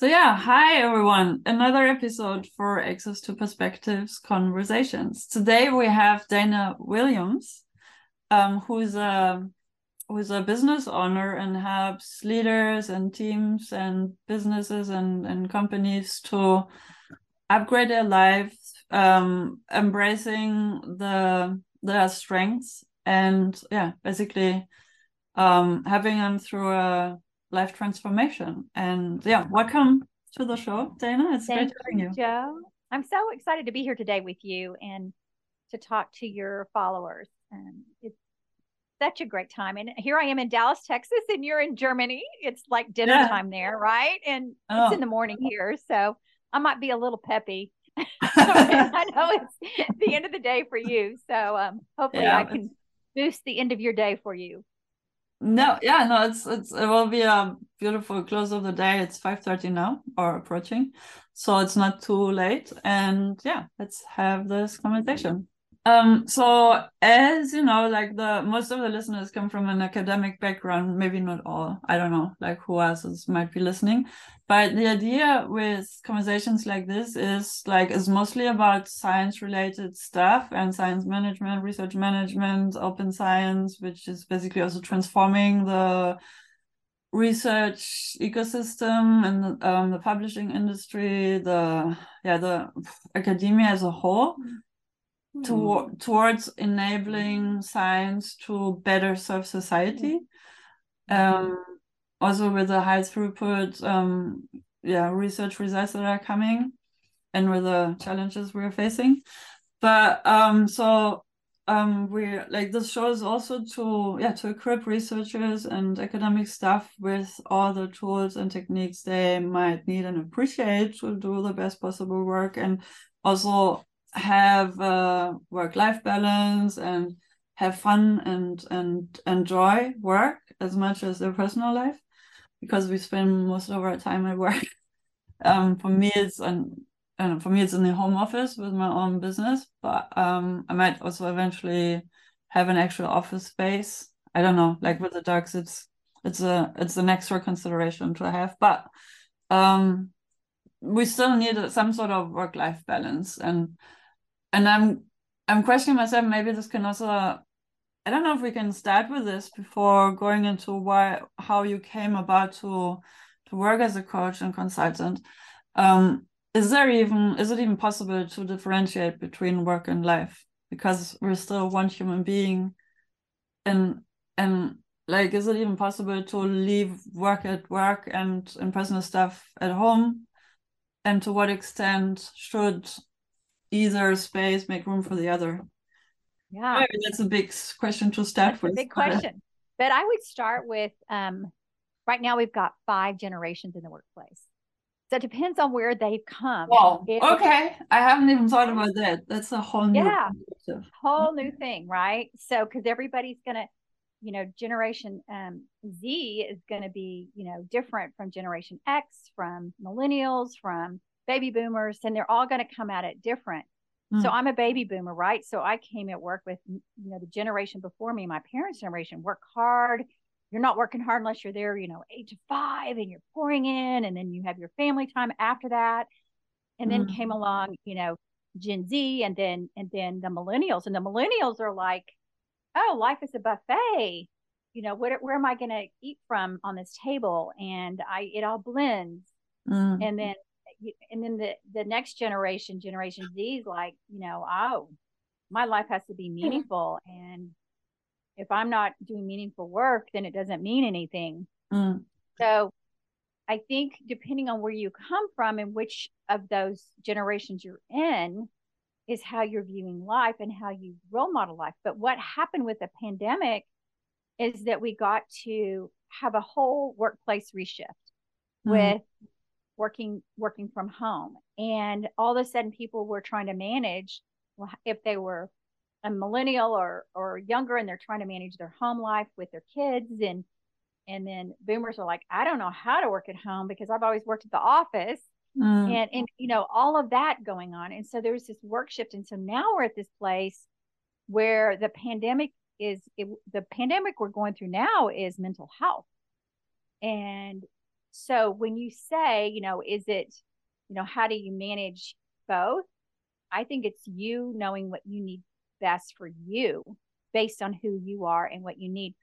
So, yeah, hi everyone. Another episode for Access 2 Perspectives Conversations. Today we have Dana Williams, um, who's a who's a business owner and helps leaders and teams and businesses and, and companies to upgrade their lives, um, embracing the their strengths and yeah, basically um, having them through a life transformation. And yeah, welcome to the show, Dana. It's Thank great having you. Jo. I'm so excited to be here today with you and to talk to your followers. And it's such a great time. And here I am in Dallas, Texas, and you're in Germany. It's like dinner Yeah. time there, right? And Oh. it's in the morning here. So I might be a little peppy. I know it's the end of the day for you. So um, hopefully Yeah, I can boost the end of your day for you. No, yeah, no, it's it's it will be a beautiful close of the day. It's 5:30 now or approaching. So it's not too late. And yeah, let's have this conversation. Um, so as you know, like the most of the listeners come from an academic background, maybe not all. I don't know, like who else is, might be listening. But the idea with conversations like this is like is mostly about science related stuff and science management, research management, open science, which is basically also transforming the research ecosystem and um, the publishing industry, the yeah, the academia as a whole to, towards enabling science to better serve society. Um, also with the high throughput, um, yeah, research results that are coming, and with the challenges we're facing. But um, so um, we like this show is also to yeah to equip researchers and academic staff with all the tools and techniques they might need and appreciate to do the best possible work, and also have a work-life balance and have fun and and enjoy work as much as their personal life because we spend most of our time at work. Um, for me, it's an I for me it's in the home office with my own business, but um, I might also eventually have an actual office space. I don't know, like with the dogs, it's it's a it's an extra consideration to have, but um, we still need some sort of work life balance, and and I'm I'm questioning myself. Maybe this can also I don't know if we can start with this before going into why how you came about to to work as a coach and consultant. Um, is there even is it even possible to differentiate between work and life? Because we're still one human being, and and like is it even possible to leave work at work and and personal stuff at home? And to what extent should either space make room for the other? Yeah. That's a big question to start That's with. big question. But I would start with um, right now we've got five generations in the workplace. So it depends on where they've come. If- Okay. I haven't even thought about that. That's a whole new Yeah. Whole new thing, right? So because everybody's gonna, you know, generation um, Z is gonna be, you know, different from generation X, from millennials, from baby boomers, and they're all gonna come at it different. So Mm. I'm a baby boomer, right? So I came at work with, you know, the generation before me, my parents' generation, work hard. You're not working hard unless you're there, you know, eight to five and you're pouring in, and then you have your family time after that. And then Mm. came along, you know, Gen Z and then and then the millennials. And the millennials are like, oh, life is a buffet. You know, where, where am I gonna eat from on this table? And I it all blends Mm. and then and then the the next generation generation z is like you know oh my life has to be meaningful and if i'm not doing meaningful work then it doesn't mean anything Mm. so i think depending on where you come from and which of those generations you're in is how you're viewing life and how you role model life but what happened with the pandemic is that we got to have a whole workplace reshift Mm. with working working from home. And all of a sudden people were trying to manage if they were a millennial or or younger and they're trying to manage their home life with their kids. And and then boomers are like i don't know how to work at home because i've always worked at the office. Mm. and and you know all of that going on. And so there was this work shift. And so now we're at this place where the pandemic is it, the pandemic we're going through now is mental health. And so when you say, you know, is it, you know, how do you manage both? I think it's you knowing what you need best for you based on who you are and what you need.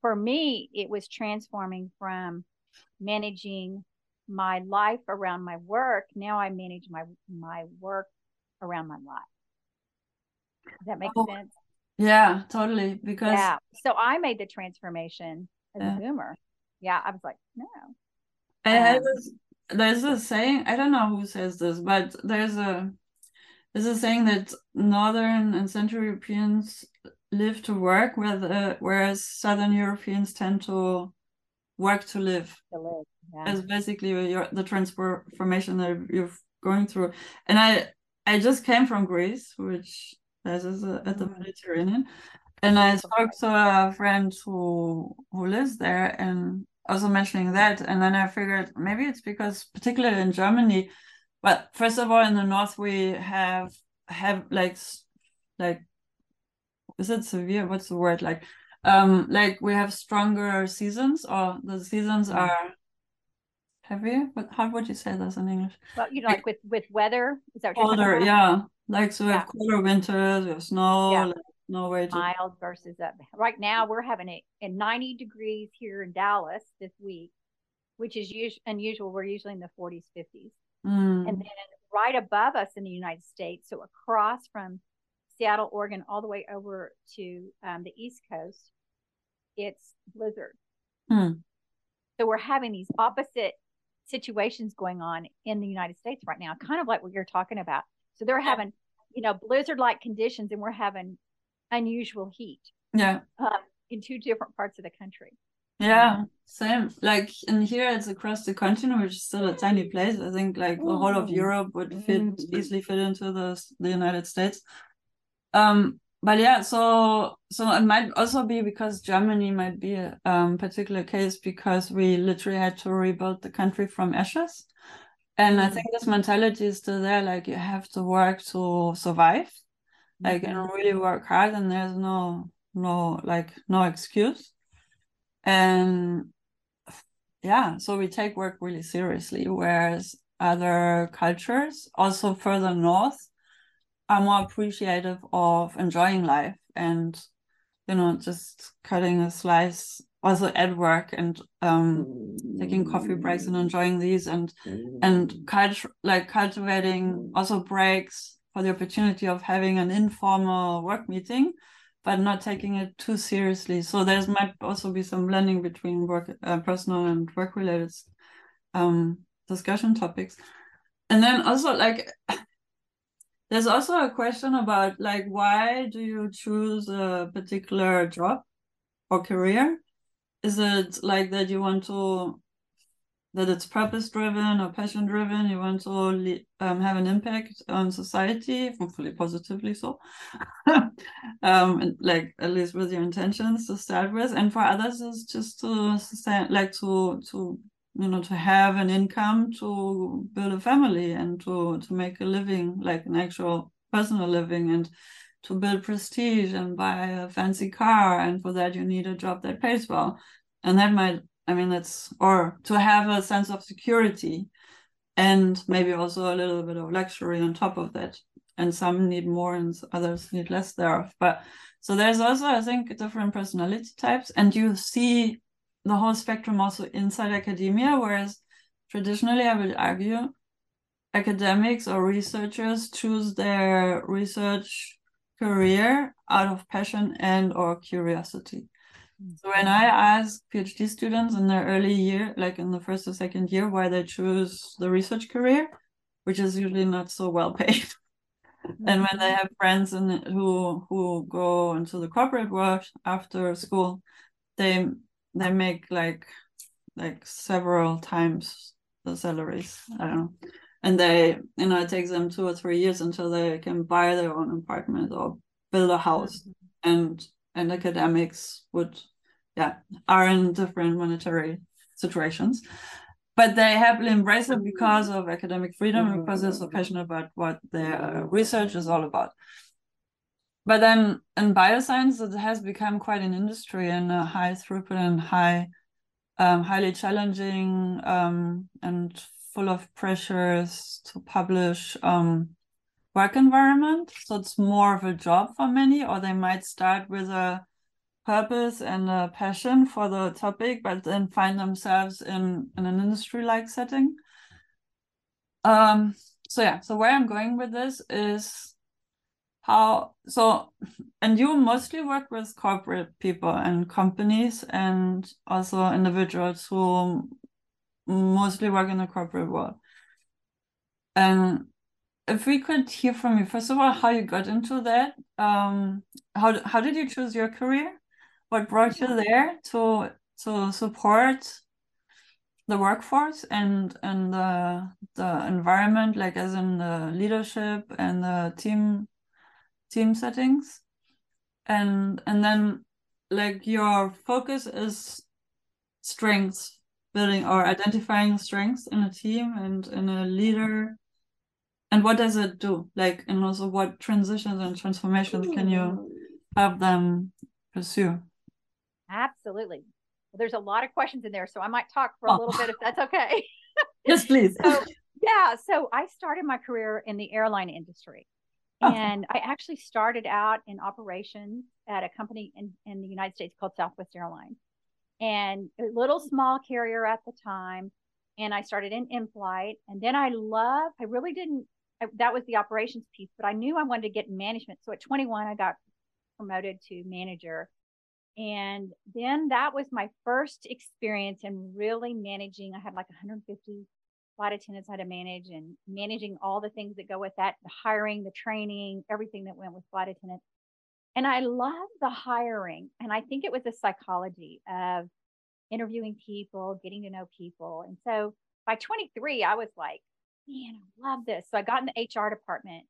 For me, it was transforming from managing my life around my work. Now I manage my my work around my life. Does that make oh, sense? Yeah, totally. Because yeah, so I made the transformation as yeah. a boomer. Yeah, I was like, no. I uh, this, there's a saying. I don't know who says this, but there's a there's a saying that Northern and Central Europeans live to work, where whereas Southern Europeans tend to work to live. To live. Yeah. That's basically your, the transformation that you're going through. And I I just came from Greece, which is at the. Mediterranean, and I spoke to a friend who who lives there, and also mentioning that, and then I figured maybe it's because particularly in Germany, but first of all, in the north we have have like like is it severe? What's the word like? Um, like we have stronger seasons, or the seasons mm. are heavier. What how would you say this in English? Well, you know, like, like with with weather, is that colder? Yeah, like so we yeah. have colder winters, we have snow. Yeah. Like, no way to mild versus up. Right now, we're having it in 90 degrees here in Dallas this week, which is us- unusual. We're usually in the 40s, 50s, mm. and then right above us in the United States, so across from Seattle, Oregon, all the way over to um, the East Coast, it's blizzard. Mm. So we're having these opposite situations going on in the United States right now, kind of like what you're talking about. So they're having, you know, blizzard like conditions and we're having unusual heat. Yeah. Um, in two different parts of the country. Yeah, same. Like in here, it's across the continent, which is still a tiny place. I think like the whole of Europe would fit easily fit into the the United States. Um, but yeah, so so it might also be because Germany might be a um, particular case because we literally had to rebuild the country from ashes, and I mm. think this mentality is still there. Like you have to work to survive, like mm-hmm. and really work hard, and there's no no like no excuse, and yeah, so we take work really seriously, whereas other cultures, also further north, are more appreciative of enjoying life and you know just cutting a slice also at work and um taking coffee breaks and enjoying these and and culture like cultivating also breaks for the opportunity of having an informal work meeting but not taking it too seriously so there's might also be some blending between work uh, personal and work related um discussion topics and then also like there's also a question about like why do you choose a particular job or career? Is it like that you want to that it's purpose driven or passion driven? You want to um, have an impact on society, hopefully positively so. um, like at least with your intentions to start with, and for others, it's just to sustain, like to to you know to have an income to build a family and to to make a living like an actual personal living and to build prestige and buy a fancy car and for that you need a job that pays well and that might i mean that's or to have a sense of security and maybe also a little bit of luxury on top of that. And some need more and others need less thereof. But so there's also i think different personality types. And you see the whole spectrum also inside academia, whereas traditionally, I would argue, academics or researchers choose their research career out of passion and or curiosity. So when I ask PhD students in their early year, like in the first or second year, why they choose the research career, which is usually not so well paid. and when they have friends in, who who go into the corporate world after school, they they make like like several times the salaries. I don't know. And they, you know, it takes them two or three years until they can buy their own apartment or build a house. Mm-hmm. And and academics would, yeah, are in different monetary situations. But they happily embrace it because of academic freedom, mm-hmm. because they're so passionate about what their research is all about but then in bioscience it has become quite an industry and a high throughput and high um, highly challenging um, and full of pressures to publish um, work environment. So it's more of a job for many, or they might start with a purpose and a passion for the topic, but then find themselves in, in an industry like setting. Um, so yeah, so where I'm going with this is how so and you mostly work with corporate people and companies and also individuals who mostly work in the corporate world and if we could hear from you. First of all how you got into that um how how did you choose your career? What brought you there to to support the workforce and and the the environment like as in the leadership and the team team settings? And and then like your focus is strengths building or identifying strengths in a team and in a leader and what does it do like and also what transitions and transformations can you have them pursue absolutely well, there's a lot of questions in there so i might talk for a oh. little bit if that's okay yes please so, yeah so i started my career in the airline industry Oh. And I actually started out in operations at a company in, in the United States called Southwest Airlines and a little small carrier at the time. And I started in in flight. And then I love, I really didn't, I, that was the operations piece, but I knew I wanted to get management. So at 21, I got promoted to manager. And then that was my first experience in really managing. I had like 150 flight attendants I had to manage and managing all the things that go with that the hiring the training everything that went with flight attendants and i love the hiring and i think it was the psychology of interviewing people getting to know people and so by 23 i was like man i love this so i got in the hr department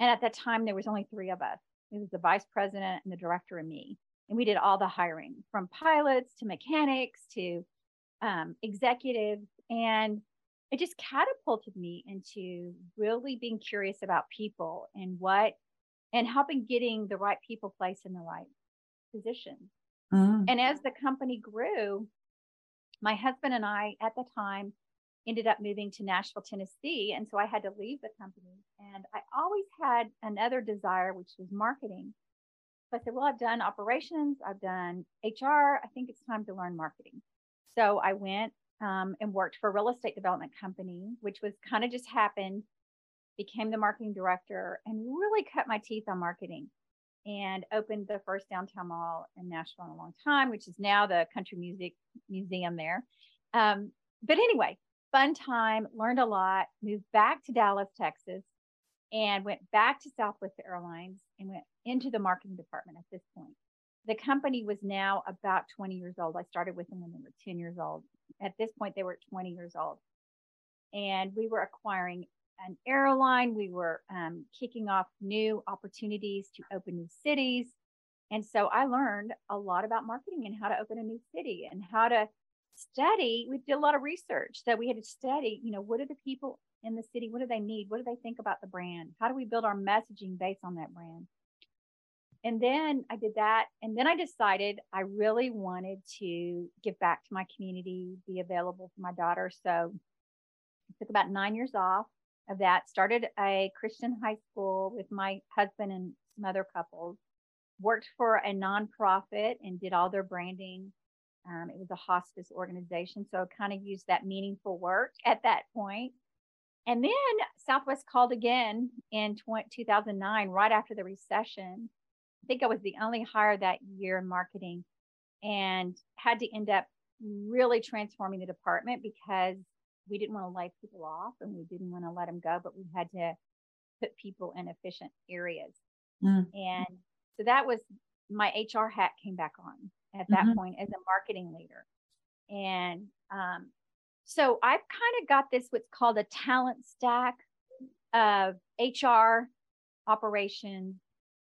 and at that time there was only three of us it was the vice president and the director and me and we did all the hiring from pilots to mechanics to um, executives and it just catapulted me into really being curious about people and what and helping getting the right people placed in the right position. Mm. And as the company grew, my husband and I at the time ended up moving to Nashville, Tennessee. And so I had to leave the company. And I always had another desire, which was marketing. So I said, Well, I've done operations, I've done HR. I think it's time to learn marketing. So I went um, and worked for a real estate development company, which was kind of just happened, became the marketing director and really cut my teeth on marketing and opened the first downtown mall in Nashville in a long time, which is now the country music museum there. Um, but anyway, fun time, learned a lot, moved back to Dallas, Texas, and went back to Southwest Airlines and went into the marketing department at this point. The company was now about 20 years old. I started with them when they were 10 years old at this point, they were 20 years old. And we were acquiring an airline. We were um, kicking off new opportunities to open new cities. And so I learned a lot about marketing and how to open a new city and how to study. We did a lot of research that we had to study, you know, what are the people in the city? What do they need? What do they think about the brand? How do we build our messaging based on that brand? and then I did that. And then I decided I really wanted to give back to my community, be available for my daughter. So I took about nine years off of that, started a Christian high school with my husband and some other couples, worked for a nonprofit and did all their branding. Um, it was a hospice organization. So I kind of used that meaningful work at that point. And then Southwest called again in 2009, right after the recession I think I was the only hire that year in marketing and had to end up really transforming the department because we didn't want to lay people off and we didn't want to let them go, but we had to put people in efficient areas. Mm. And so that was my HR hat came back on at that mm-hmm. point as a marketing leader. And um, so I've kind of got this what's called a talent stack of HR, operations,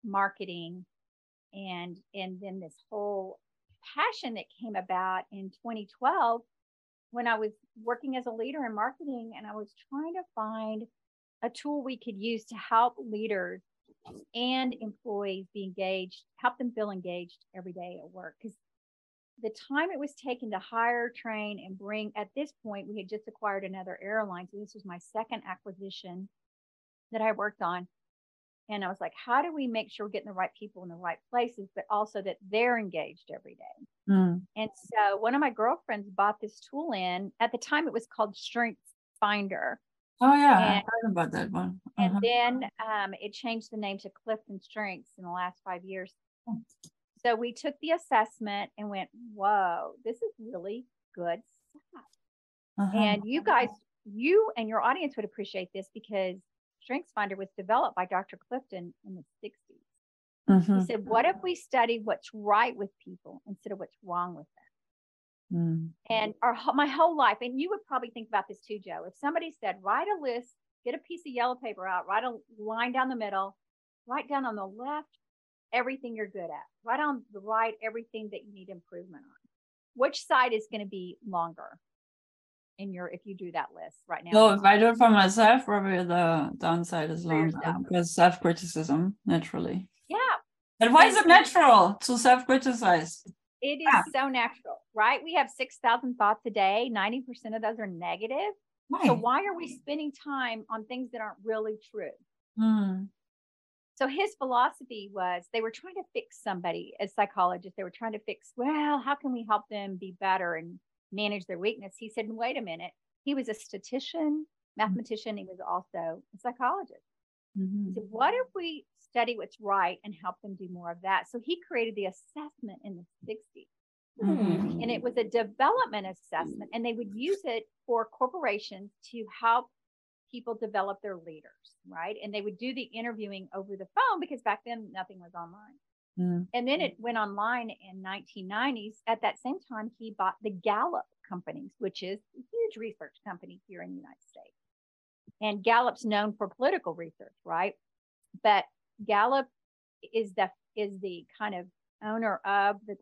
marketing and and then this whole passion that came about in 2012 when I was working as a leader in marketing and I was trying to find a tool we could use to help leaders and employees be engaged, help them feel engaged every day at work. Because the time it was taken to hire, train, and bring at this point, we had just acquired another airline. So this was my second acquisition that I worked on. And I was like, how do we make sure we're getting the right people in the right places, but also that they're engaged every day? Mm. And so one of my girlfriends bought this tool in. At the time, it was called Strength Finder. Oh yeah, and, I heard about that one. Uh-huh. And then um, it changed the name to Clifton Strengths in the last five years. Oh. So we took the assessment and went, whoa, this is really good stuff. Uh-huh. And you guys, you and your audience would appreciate this because StrengthsFinder was developed by Dr. Clifton in the 60s. Mm-hmm. He said, What if we study what's right with people instead of what's wrong with them? Mm. And our, my whole life, and you would probably think about this too, Jo. If somebody said, Write a list, get a piece of yellow paper out, write a line down the middle, write down on the left everything you're good at, write on the right everything that you need improvement on. Which side is going to be longer? in your if you do that list right now? No, if I do it for myself, probably the downside is longer because self criticism naturally. Yeah. And why is it natural to self criticize? It is so natural, right? We have 6,000 thoughts a day. 90% of those are negative. Why? So why are we spending time on things that aren't really true? Mm. So his philosophy was they were trying to fix somebody as psychologists. They were trying to fix, well, how can we help them be better and manage their weakness. He said, wait a minute. He was a statistician, mm-hmm. mathematician. He was also a psychologist. Mm-hmm. He said, what if we study what's right and help them do more of that? So he created the assessment in the 60s. Mm-hmm. And it was a development assessment, and they would use it for corporations to help people develop their leaders, right? And they would do the interviewing over the phone because back then nothing was online. Mm. And then it went online in 1990s. At that same time, he bought the Gallup companies, which is a huge research company here in the United States. And Gallup's known for political research, right? But Gallup is the is the kind of owner of the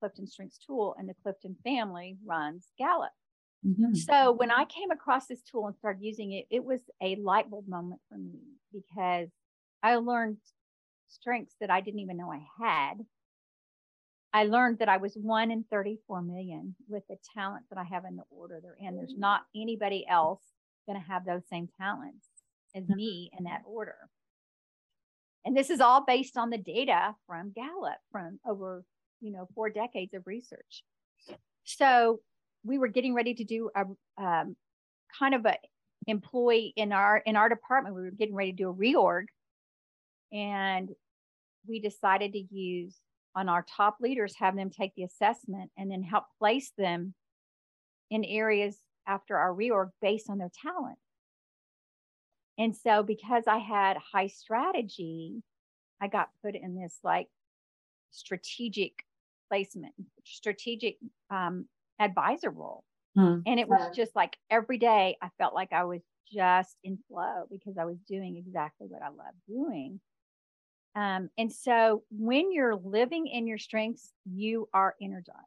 Clifton Strengths tool, and the Clifton family runs Gallup. Mm-hmm. So when I came across this tool and started using it, it was a light bulb moment for me because I learned strengths that I didn't even know I had. I learned that I was one in 34 million with the talents that I have in the order they're in. There's not anybody else going to have those same talents as me in that order. And this is all based on the data from Gallup from over, you know, four decades of research. So we were getting ready to do a um, kind of a employee in our in our department. We were getting ready to do a reorg, and we decided to use on our top leaders, have them take the assessment and then help place them in areas after our reorg based on their talent. And so, because I had high strategy, I got put in this like strategic placement, strategic um, advisor role. Hmm. And it was just like every day I felt like I was just in flow because I was doing exactly what I love doing. Um, and so when you're living in your strengths, you are energized.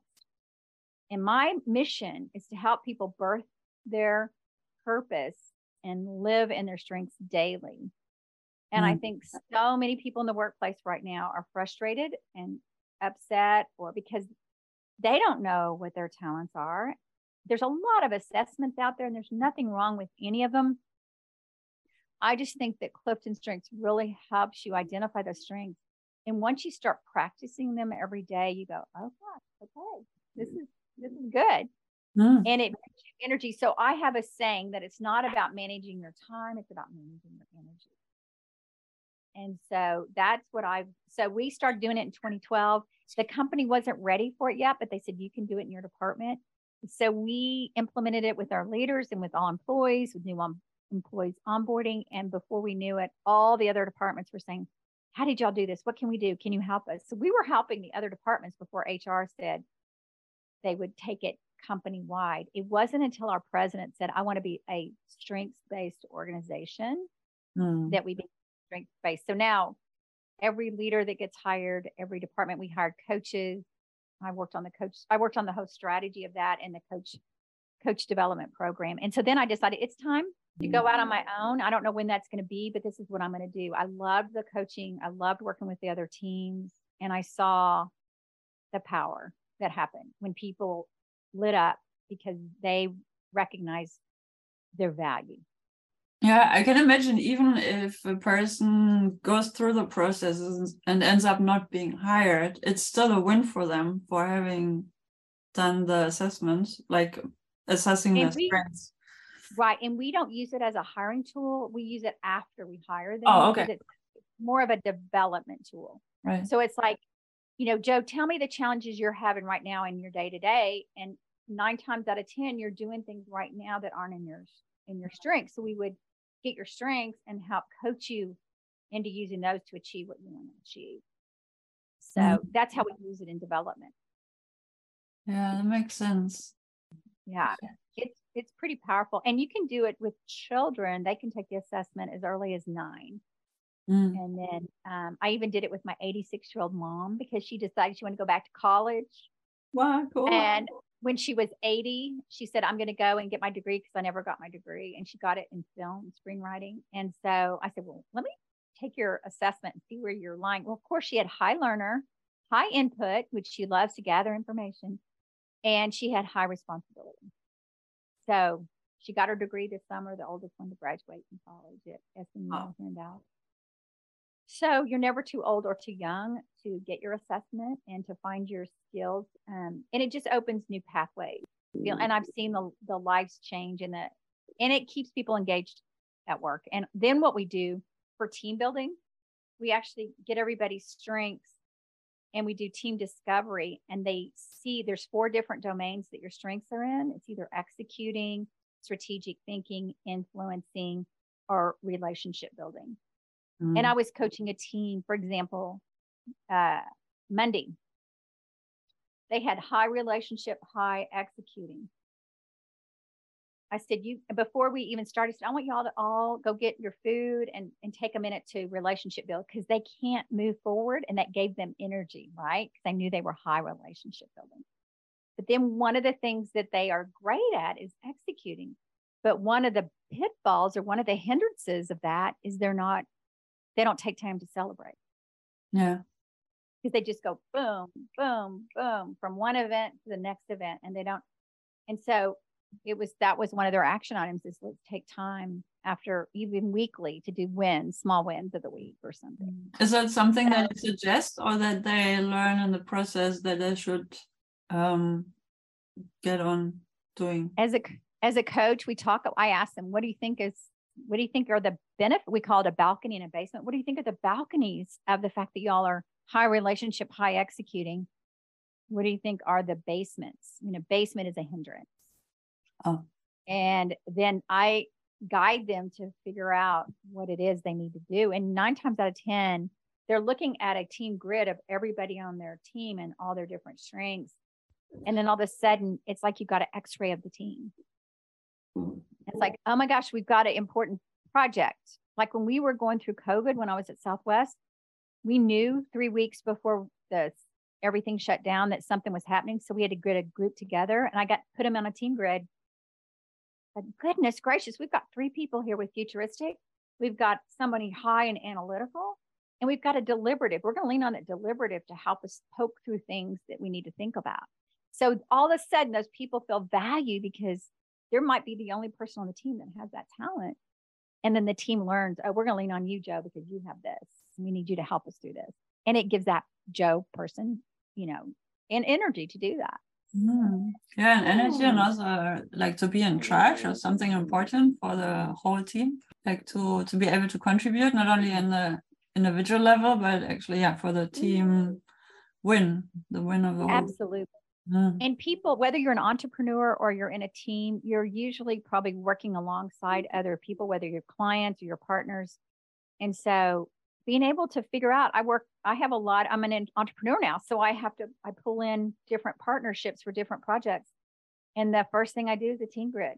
And my mission is to help people birth their purpose and live in their strengths daily. And mm-hmm. I think so many people in the workplace right now are frustrated and upset or because they don't know what their talents are. There's a lot of assessments out there, and there's nothing wrong with any of them. I just think that Clifton Strengths really helps you identify those strengths. And once you start practicing them every day, you go, oh gosh, okay, this is this is good. Mm. And it energy. So I have a saying that it's not about managing your time, it's about managing your energy. And so that's what I've so we started doing it in 2012. The company wasn't ready for it yet, but they said you can do it in your department. So we implemented it with our leaders and with all employees, with new employees onboarding. And before we knew it, all the other departments were saying, How did y'all do this? What can we do? Can you help us? So we were helping the other departments before HR said they would take it company wide. It wasn't until our president said, I want to be a strengths based organization mm. that we became strengths based. So now every leader that gets hired, every department we hired coaches. I worked on the coach, I worked on the whole strategy of that and the coach coach development program. And so then I decided it's time to go out on my own. I don't know when that's going to be, but this is what I'm going to do. I loved the coaching. I loved working with the other teams and I saw the power that happened when people lit up because they recognize their value. Yeah, I can imagine even if a person goes through the processes and ends up not being hired, it's still a win for them for having done the assessment, like assessing And their we- strengths. Right. And we don't use it as a hiring tool. We use it after we hire them. Oh, okay. It's more of a development tool. Right. So it's like, you know, Jo, tell me the challenges you're having right now in your day to day. And nine times out of 10, you're doing things right now that aren't in yours, in your strengths. So we would get your strengths and help coach you into using those to achieve what you want to achieve. So Mhm. that's how we use it in development. Yeah, that makes sense. Yeah. It's it's pretty powerful. And you can do it with children. They can take the assessment as early as nine. Mm. And then um, I even did it with my 86 year old mom because she decided she wanted to go back to college. Wow, cool. And when she was 80, she said, I'm going to go and get my degree because I never got my degree. And she got it in film screenwriting. And so I said, Well, let me take your assessment and see where you're lying. Well, of course, she had high learner, high input, which she loves to gather information, and she had high responsibility. So she got her degree this summer, the oldest one to graduate from college at SMU Oh. here in Dallas. So you're never too old or too young to get your assessment and to find your skills. Um, and it just opens new pathways. And I've seen the, the lives change and the, and it keeps people engaged at work. And then what we do for team building, we actually get everybody's strengths and we do team discovery and they see there's four different domains that your strengths are in. It's either executing, strategic thinking, influencing, or relationship building Mm. and I was coaching a team, for example, uh, Monday. They had high relationship, high executing. I said, you before we even started, I said, I want y'all to all go get your food and, and take a minute to relationship build because they can't move forward. And that gave them energy, right? Because they knew they were high relationship building. But then one of the things that they are great at is executing. But one of the pitfalls or one of the hindrances of that is they're not they don't take time to celebrate yeah. because they just go boom, boom, boom from one event to the next event and they don't. And so it was that was one of their action items is let's take time after even weekly to do wins, small wins of the week or something. Is that something that you suggest or that they learn in the process that they should um get on doing? As a as a coach, we talk. I ask them, what do you think is what do you think are the benefit? We call it a balcony and a basement. What do you think are the balconies of the fact that y'all are high relationship, high executing? What do you think are the basements? You know, basement is a hindrance. Oh. And then I guide them to figure out what it is they need to do. And nine times out of 10, they're looking at a team grid of everybody on their team and all their different strengths. And then all of a sudden, it's like you've got an x ray of the team. Mm-hmm. It's like, oh my gosh, we've got an important project. Like when we were going through COVID, when I was at Southwest, we knew three weeks before the everything shut down that something was happening. So we had to get a group together, and I got put them on a team grid. But goodness gracious, we've got three people here with futuristic. We've got somebody high and analytical, and we've got a deliberative. We're going to lean on that deliberative to help us poke through things that we need to think about. So all of a sudden, those people feel value because there might be the only person on the team that has that talent. And then the team learns, oh, we're going to lean on you, Jo, because you have this. We need you to help us do this. And it gives that Jo person, you know, an energy to do that. Mm. Yeah, and energy and also like to be in charge or something important for the whole team, like to to be able to contribute not only in the individual level, but actually, yeah, for the team win, the win of the whole. Absolutely. Mm. And people, whether you're an entrepreneur or you're in a team, you're usually probably working alongside other people, whether you're clients or your partners. And so being able to figure out, I work, I have a lot, I'm an entrepreneur now. So I have to, I pull in different partnerships for different projects. And the first thing I do is a team grid.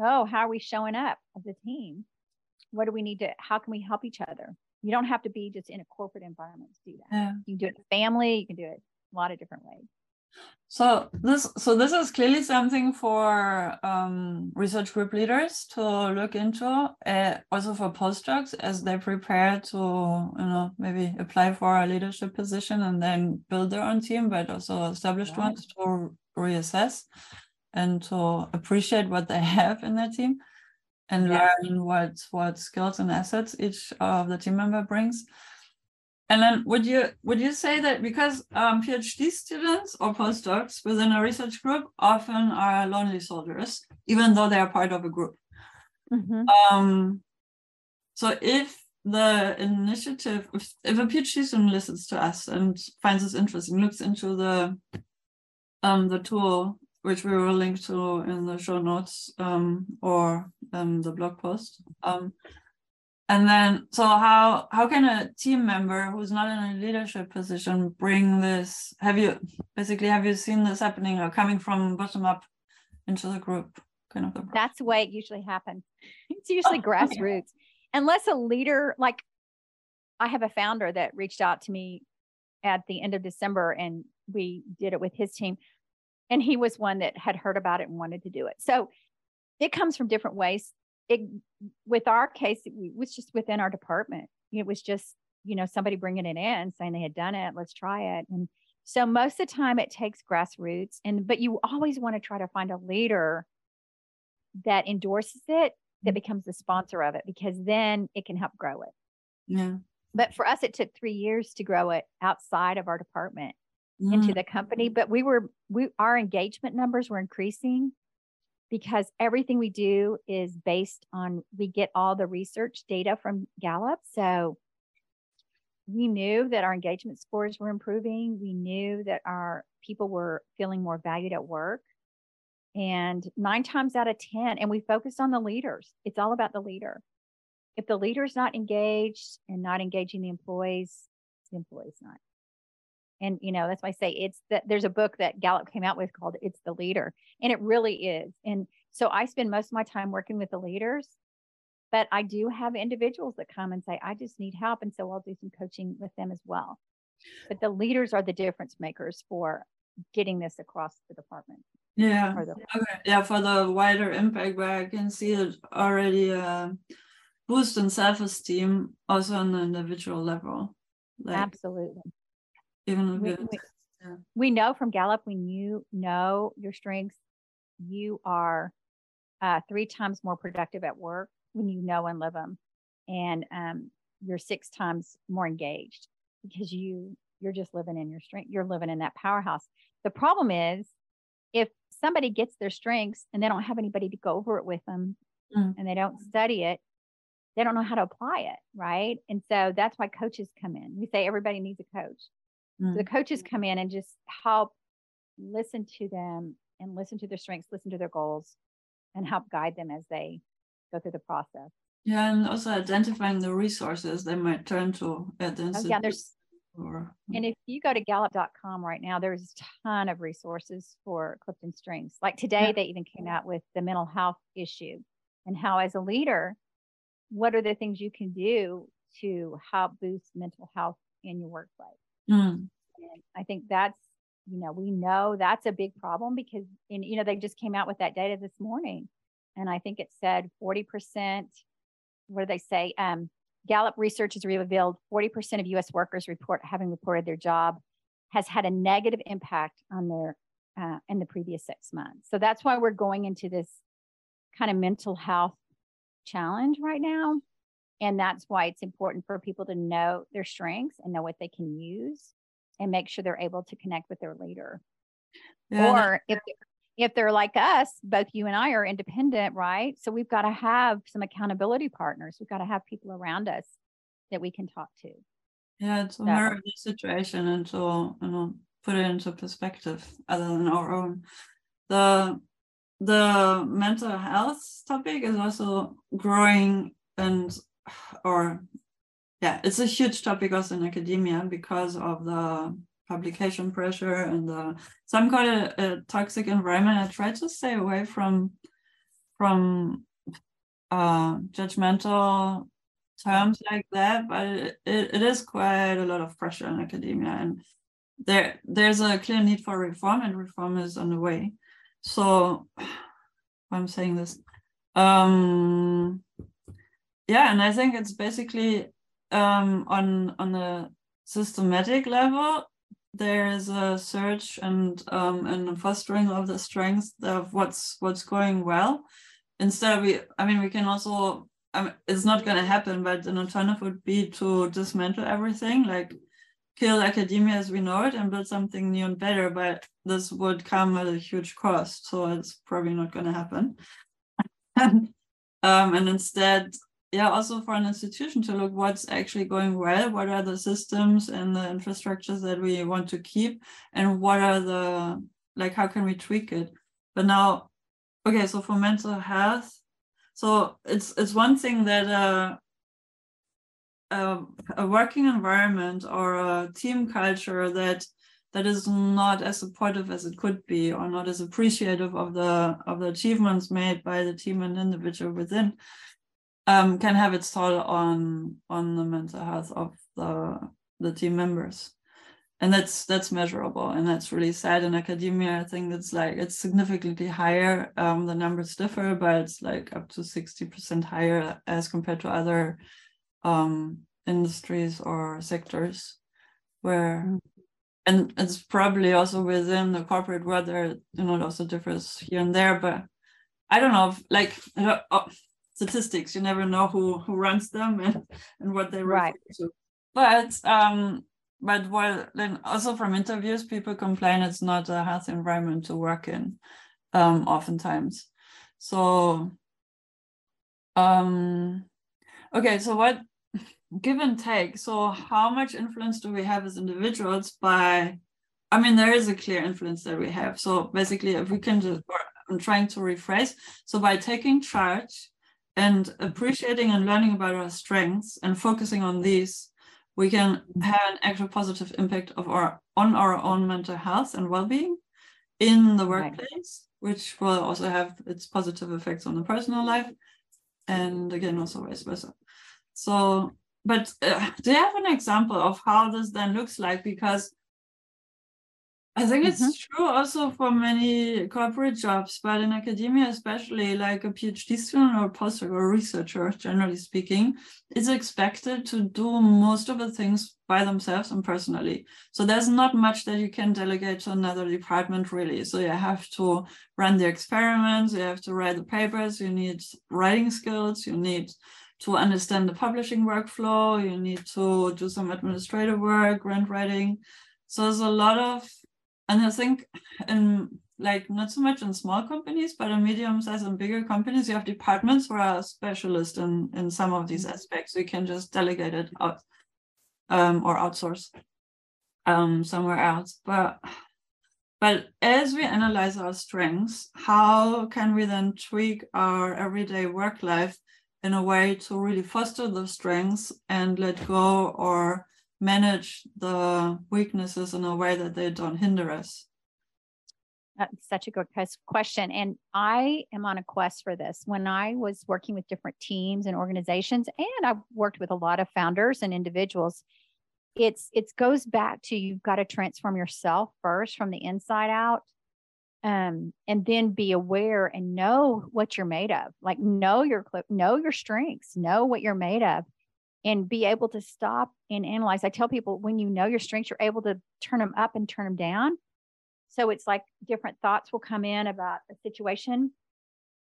Oh, how are we showing up as a team? What do we need to, how can we help each other? You don't have to be just in a corporate environment to do that. Yeah. You can do it in family, you can do it a lot of different ways. So this so this is clearly something for um, research group leaders to look into, uh, also for postdocs as they prepare to you know maybe apply for a leadership position and then build their own team, but also established right. ones to reassess and to appreciate what they have in their team and yeah. learn what what skills and assets each of the team member brings. And then would you would you say that because um, PhD students or postdocs within a research group often are lonely soldiers, even though they are part of a group? Mm-hmm. Um, so if the initiative, if, if a PhD student listens to us and finds this interesting, looks into the um, the tool which we will link to in the show notes um, or um, the blog post. Um, and then so how how can a team member who's not in a leadership position bring this? Have you basically have you seen this happening or coming from bottom up into the group kind of the that's the way it usually happens it's usually oh, grassroots. Unless a leader like i have a founder that reached out to me at the end of december and we did it with his team. And he was one that had heard about it and wanted to do it. So it comes from different ways it with our case it was just within our department. It was just you know somebody bringing it in saying they had done it let's try it. And so most of the time it takes grassroots and but you always want to try to find a leader that endorses it that mm. becomes the sponsor of it because then it can help grow it. Yeah. But for us it took three years to grow it outside of our department into the company but we were we our engagement numbers were increasing because everything we do is based on we get all the research data from Gallup. So we knew that our engagement scores were improving. We knew that our people were feeling more valued at work. And nine times out of 10, and we focused on the leaders. It's all about the leader. If the leader is not engaged and not engaging the employees, the employee's not. And, you know, that's why I say it's that there's a book that Gallup came out with called It's the Leader. And it really is. And so I spend most of my time working with the leaders, but I do have individuals that come and say, I just need help. And so I'll do some coaching with them as well. But the leaders are the difference makers for getting this across the department. Yeah. The- okay. Yeah. For the wider impact, where I can see it already uh, boost in self esteem also on the individual level. Like, Absolutely even we, we, yeah. we know from Gallup when you know your strengths, you are uh, three times more productive at work when you know and live them, and um, you're six times more engaged because you you're just living in your strength. You're living in that powerhouse. The problem is if somebody gets their strengths and they don't have anybody to go over it with them, mm. and they don't study it, they don't know how to apply it, right? And so that's why coaches come in. We say everybody needs a coach. Mm-hmm. So the mm-hmm. coaches come in and just help listen to them and listen to their strengths, listen to their goals, and help guide them as they go through the process. Yeah, and also identifying the resources they might turn to at the institute. Oh, yeah, there's or, and if you go to gallup.com right now, there's a ton of resources for Clifton Strengths. Like today, yeah. they even came out with the mental health issue and how, as a leader, what are the things you can do to help boost mental health in your workplace? Mm. I think that's, you know, we know that's a big problem because, in, you know, they just came out with that data this morning. And I think it said 40%, what do they say? Um, Gallup research has revealed 40% of US workers report having reported their job has had a negative impact on their uh, in the previous six months. So that's why we're going into this kind of mental health challenge right now. And that's why it's important for people to know their strengths and know what they can use and make sure they're able to connect with their leader. Yeah, or if if they're like us, both you and I are independent, right? So we've got to have some accountability partners. We've got to have people around us that we can talk to. Yeah, it's a mirror the situation and to you know put it into perspective other than our own. The the mental health topic is also growing and or yeah, it's a huge topic also in academia because of the publication pressure and the some kind of a toxic environment. I try to stay away from from uh, judgmental terms like that, but it, it, is quite a lot of pressure in academia. And there there's a clear need for reform and reform is on the way so i'm saying this um yeah and i think it's basically um on on a systematic level there is a search and um and fostering of the strengths of what's what's going well. Instead we i mean we can also I mean, it's not going to happen but an alternative would be to dismantle everything like kill academia as we know it and build something new and better but this would come at a huge cost so it's probably not going to happen. Um, and instead yeah also for an institution to look what's actually going well what are the systems and the infrastructures that we want to keep and what are the like how can we tweak it? But now okay so for mental health so it's it's one thing that uh, a, a working environment or a team culture that that is not as supportive as it could be or not as appreciative of the of the achievements made by the team and individual within um, can have its toll on on the mental health of the the team members and that's that's measurable and that's really sad in academia i think it's like it's significantly higher um, the numbers differ but it's like up to 60% higher as compared to other um, industries or sectors where mm. and it's probably also within the corporate world there you know it also differs here and there but i don't know if, like oh, statistics. You never know who who runs them and and what they right. to. But um but while then also from interviews people complain it's not a healthy environment to work in um oftentimes. So um okay so what give and take. So how much influence do we have as individuals by i mean there is a clear influence that we have. So basically if we can just i'm trying to rephrase. So by taking charge and appreciating and learning about our strengths and focusing on these we can have an actual positive impact of our on our own mental health and well-being in the workplace right. which will also have its positive effects on the personal life and again also vice versa. So but uh, do you have an example of how this then looks like? Because I think it's mm-hmm. true also for many corporate jobs, but in academia, especially like a PhD student or postdoc or researcher, generally speaking, is expected to do most of the things by themselves and personally. So there's not much that you can delegate to another department, really. So you have to run the experiments, you have to write the papers, you need writing skills, you need to understand the publishing workflow, you need to do some administrative work, grant writing. So there's a lot of and I think in like not so much in small companies, but in medium sized and bigger companies, you have departments who are specialists in in some of these mm-hmm. aspects. You can just delegate it out um, or outsource um, somewhere else. But but as we analyze our strengths, how can we then tweak our everyday work life in a way to really foster those strengths and let go or manage the weaknesses in a way that they don't hinder us? That's such a good question. And I am on a quest for this. When I was working with different teams and organizations, and I've worked with a lot of founders and individuals, it's it goes back to you've got to transform yourself first from the inside out. Um, and then be aware and know what you're made of. Like know your know your strengths, know what you're made of, and be able to stop and analyze. I tell people when you know your strengths, you're able to turn them up and turn them down. So it's like different thoughts will come in about a situation.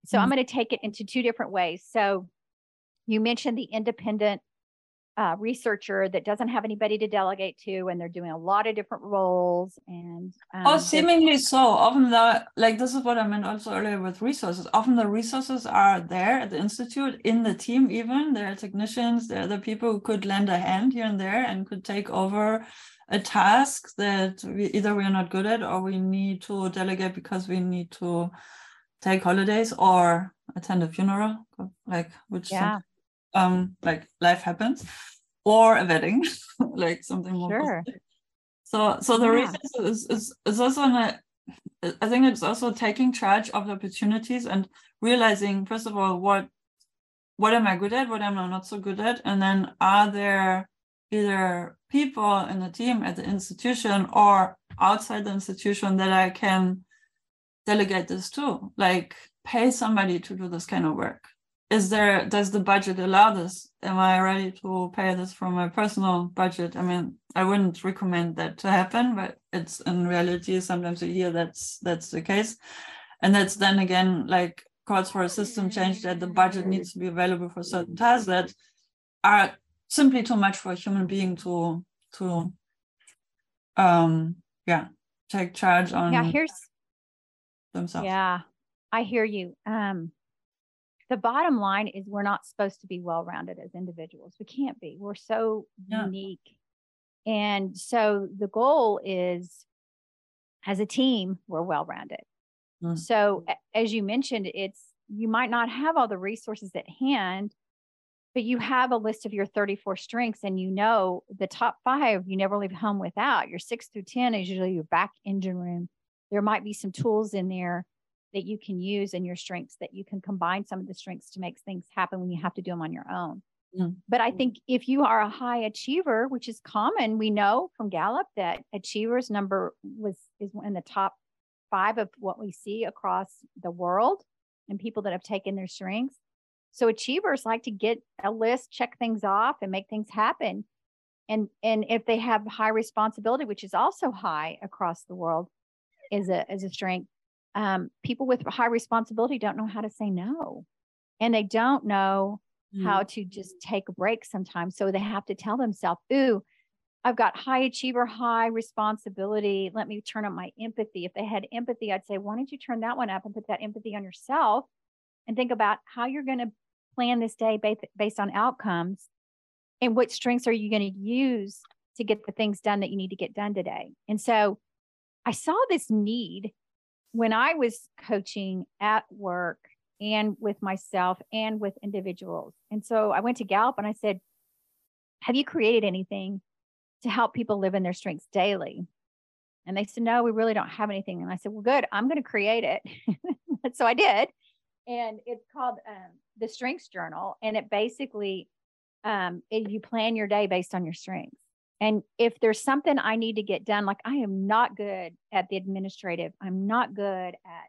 So mm-hmm. I'm going to take it into two different ways. So you mentioned the independent uh, researcher that doesn't have anybody to delegate to and they're doing a lot of different roles and um, oh seemingly so. Often the like this is what i meant also earlier with resources. Often the resources are there at the institute in the team even. There are technicians there are the people who could lend a hand here and there and could take over a task that we either we're not good at or we need to delegate because we need to take holidays or attend a funeral like which yeah. um like life happens or a wedding like something more sure. Positive. so so the yeah. reason is, is is also I think it's also taking charge of the opportunities and realizing first of all what what am I good at, what am I not so good at, and then are there either people in the team at the institution or outside the institution that I can delegate this to, like pay somebody to do this kind of work. Is there, does the budget allow this? Am I ready to pay this from my personal budget? I mean, I wouldn't recommend that to happen, but it's in reality, sometimes you hear that's, that's the case. And that's then again, like calls for a system change that the budget needs to be available for certain tasks that are simply too much for a human being to to um yeah take charge on yeah here's themselves yeah i hear you um the bottom line is we're not supposed to be well rounded as individuals. We can't be. We're so yeah. unique. And so the goal is as a team we're well rounded mm. so as you mentioned it's you might not have all the resources at hand but you have a list of your 34 strengths and you know the top five you never leave home without. Your six through 10 is usually your back engine room. There might be some tools in there that you can use in your strengths that you can combine some of the strengths to make things happen when you have to do them on your own mm. but i think if you are a high achiever which is common we know from gallup that achievers number was is in the top five of what we see across the world and people that have taken their strengths so achievers like to get a list, check things off, and make things happen. And and if they have high responsibility, which is also high across the world, is a is a strength. Um, people with high responsibility don't know how to say no, and they don't know mm. how to just take a break sometimes. So they have to tell themselves, "Ooh, I've got high achiever, high responsibility. Let me turn up my empathy. If they had empathy, I'd say, why don't you turn that one up and put that empathy on yourself and think about how you're going to plan this day based, based on outcomes and what strengths are you going to use to get the things done that you need to get done today. And so I saw this need when I was coaching at work and with myself and with individuals. And so I went to Gallup and I said, Have you created anything to help people live in their strengths daily? And they said, No, we really don't have anything. And I said, Well, good, I'm going to create it. so I did and it's called um, the Strengths Journal, and it basically um, it, you plan your day based on your strengths. And if there's something I need to get done, like I am not good at the administrative, I'm not good at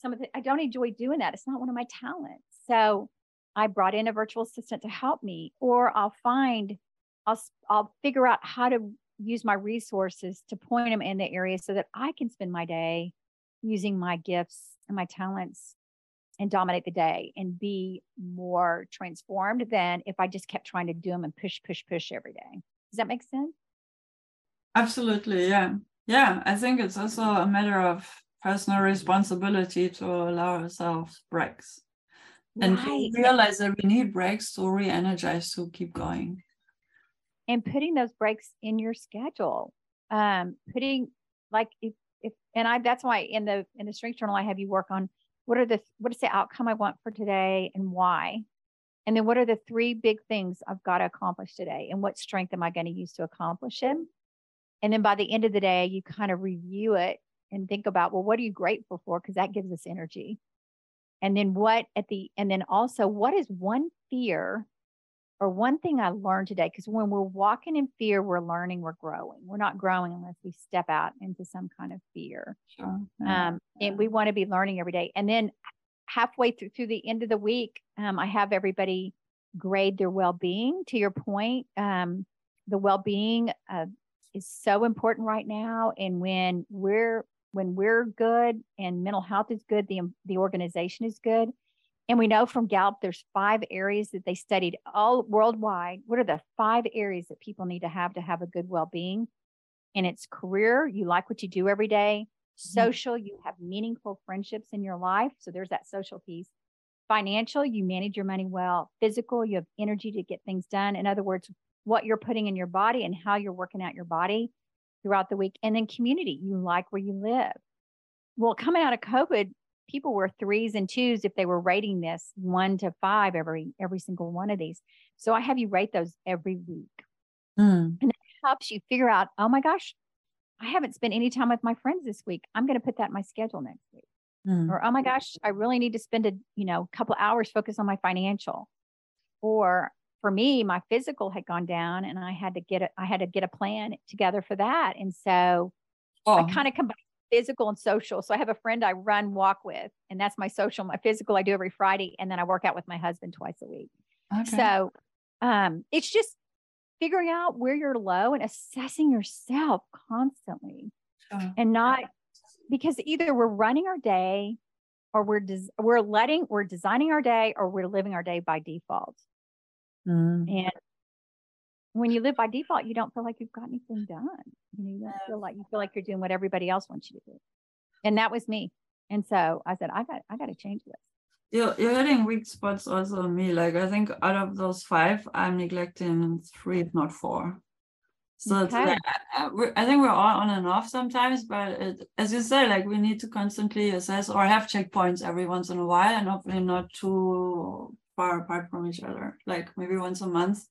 some of the, I don't enjoy doing that. It's not one of my talents. So I brought in a virtual assistant to help me, or I'll find, I'll, I'll figure out how to use my resources to point them in the area so that I can spend my day using my gifts and my talents and dominate the day and be more transformed than if I just kept trying to do them and push, push, push every day. Does that make sense? Absolutely. Yeah. Yeah. I think it's also a matter of personal responsibility to allow ourselves breaks and right. realize that we need breaks to re energize to keep going. And putting those breaks in your schedule. Um, putting like if if and I that's why in the in the strength journal I have you work on what are the what is the outcome I want for today and why? And then what are the three big things I've got to accomplish today? And what strength am I going to use to accomplish them? And then by the end of the day, you kind of review it and think about, well, what are you grateful for? Because that gives us energy. And then what at the, and then also, what is one fear or one thing I learned today, because when we're walking in fear, we're learning, we're growing. We're not growing unless we step out into some kind of fear. Sure. Um, and we want to be learning every day. And then halfway through, through the end of the week, um, I have everybody grade their well-being. To your point, um, the well-being uh, is so important right now. And when we're when we're good and mental health is good, the the organization is good and we know from Gallup, there's five areas that they studied all worldwide. What are the five areas that people need to have to have a good well being? And it's career, you like what you do every day. Mm-hmm. Social, you have meaningful friendships in your life. So there's that social piece. Financial, you manage your money well. Physical, you have energy to get things done. In other words, what you're putting in your body and how you're working out your body throughout the week. And then community, you like where you live. Well, coming out of COVID, people were threes and twos if they were rating this one to five every every single one of these. So I have you rate those every week. Mm. And it helps you figure out, oh my gosh, I haven't spent any time with my friends this week. I'm going to put that in my schedule next week. Mm. Or oh my gosh, I really need to spend a you know couple hours focus on my financial. Or for me, my physical had gone down and I had to get it, I had to get a plan together for that. And so oh. I kind of combine physical and social. So I have a friend I run walk with, and that's my social. My physical I do every Friday, and then I work out with my husband twice a week. Okay. So um, it's just figuring out where you're low and assessing yourself constantly, and not because either we're running our day, or we're des- we're letting we're designing our day, or we're living our day by default. Mm. And when you live by default, you don't feel like you've got anything done. You know, you don't feel like you feel like you're doing what everybody else wants you to do. And that was me. And so I said, I got I got to change this. You're, you're hitting weak spots also on me. Like I think out of those five, I'm neglecting three, if not four. So okay. like, I, think we're all on and off sometimes, but it, as you say, like we need to constantly assess or have checkpoints every once in a while, and hopefully not too far apart from each other. Like maybe once a month,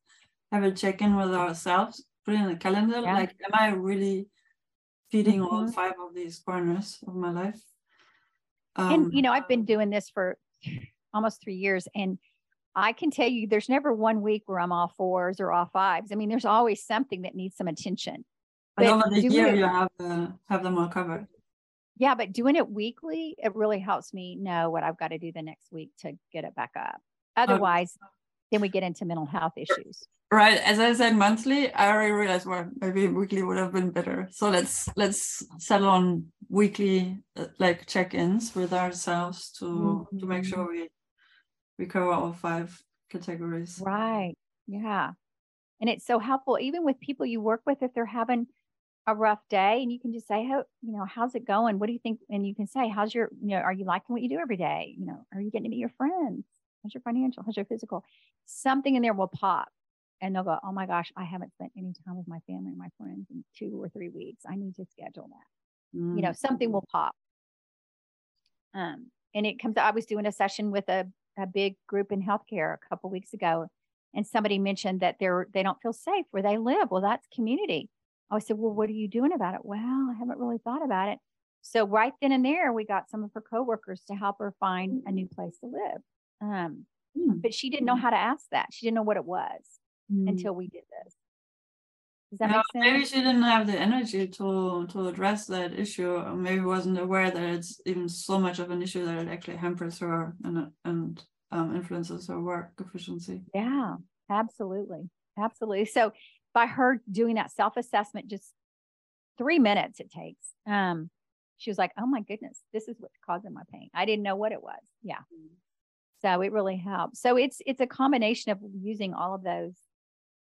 have a check in with ourselves, put in a calendar. Yeah. Like, am I really feeding mm-hmm. all five of these corners of my life? Um, and you know, I've been doing this for almost three years, and I can tell you, there's never one week where I'm all fours or all fives. I mean, there's always something that needs some attention. But over the year, it, you have have them all covered. Yeah, but doing it weekly, it really helps me know what I've got to do the next week to get it back up. Oh, Otherwise, okay. Then we get into mental health issues. Right. As I said, monthly, I already realized well, maybe weekly would have been better. So let's let's settle on weekly uh, like check-ins with ourselves to mm-hmm. to make sure mm-hmm. we we cover all five categories. Right. Yeah. And it's so helpful, even with people you work with, if they're having a rough day and you can just say, How, you know, how's it going? What do you think? And you can say, How's your, you know, are you liking what you do every day? You know, are you getting to meet your friends? How's your financial? How's your physical? Something in there will pop and they'll go, Oh my gosh, I haven't spent any time with my family and my friends in two or three weeks. I need to schedule that. Mm. You know, something will pop. Um, and it comes, I was doing a session with a, a big group in healthcare a couple weeks ago, and somebody mentioned that they're, they don't feel safe where they live. Well, that's community. I said, Well, what are you doing about it? Well, I haven't really thought about it. So right then and there, we got some of her coworkers to help her find a new place to live. Um, mm. But she didn't know how to ask that. She didn't know what it was mm. until we did this. Does that make sense? Maybe she didn't have the energy to to address that issue. Or maybe wasn't aware that it's even so much of an issue that it actually hampers her and and um, influences her work efficiency. Yeah, absolutely, absolutely. So by her doing that self assessment, just three minutes it takes. Um, she was like, "Oh my goodness, this is what's causing my pain. I didn't know what it was." Yeah. So it really helps. So it's it's a combination of using all of those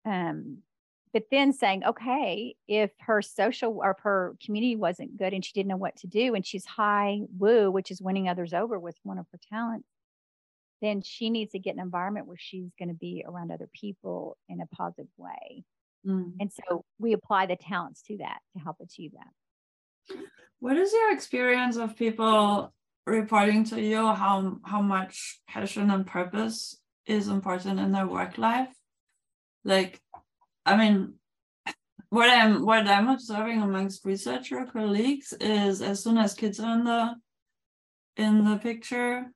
um, but then saying, okay, if her social or her community wasn't good and she didn't know what to do, and she's high woo, which is winning others over with one of her talents, then she needs to get an environment where she's going to be around other people in a positive way. Mm. And so we apply the talents to that to help achieve that. What is your experience of people reporting to you how how much passion and purpose is important in their work life? like i mean what i'm what i'm observing amongst researcher colleagues is as soon as kids are in the in the picture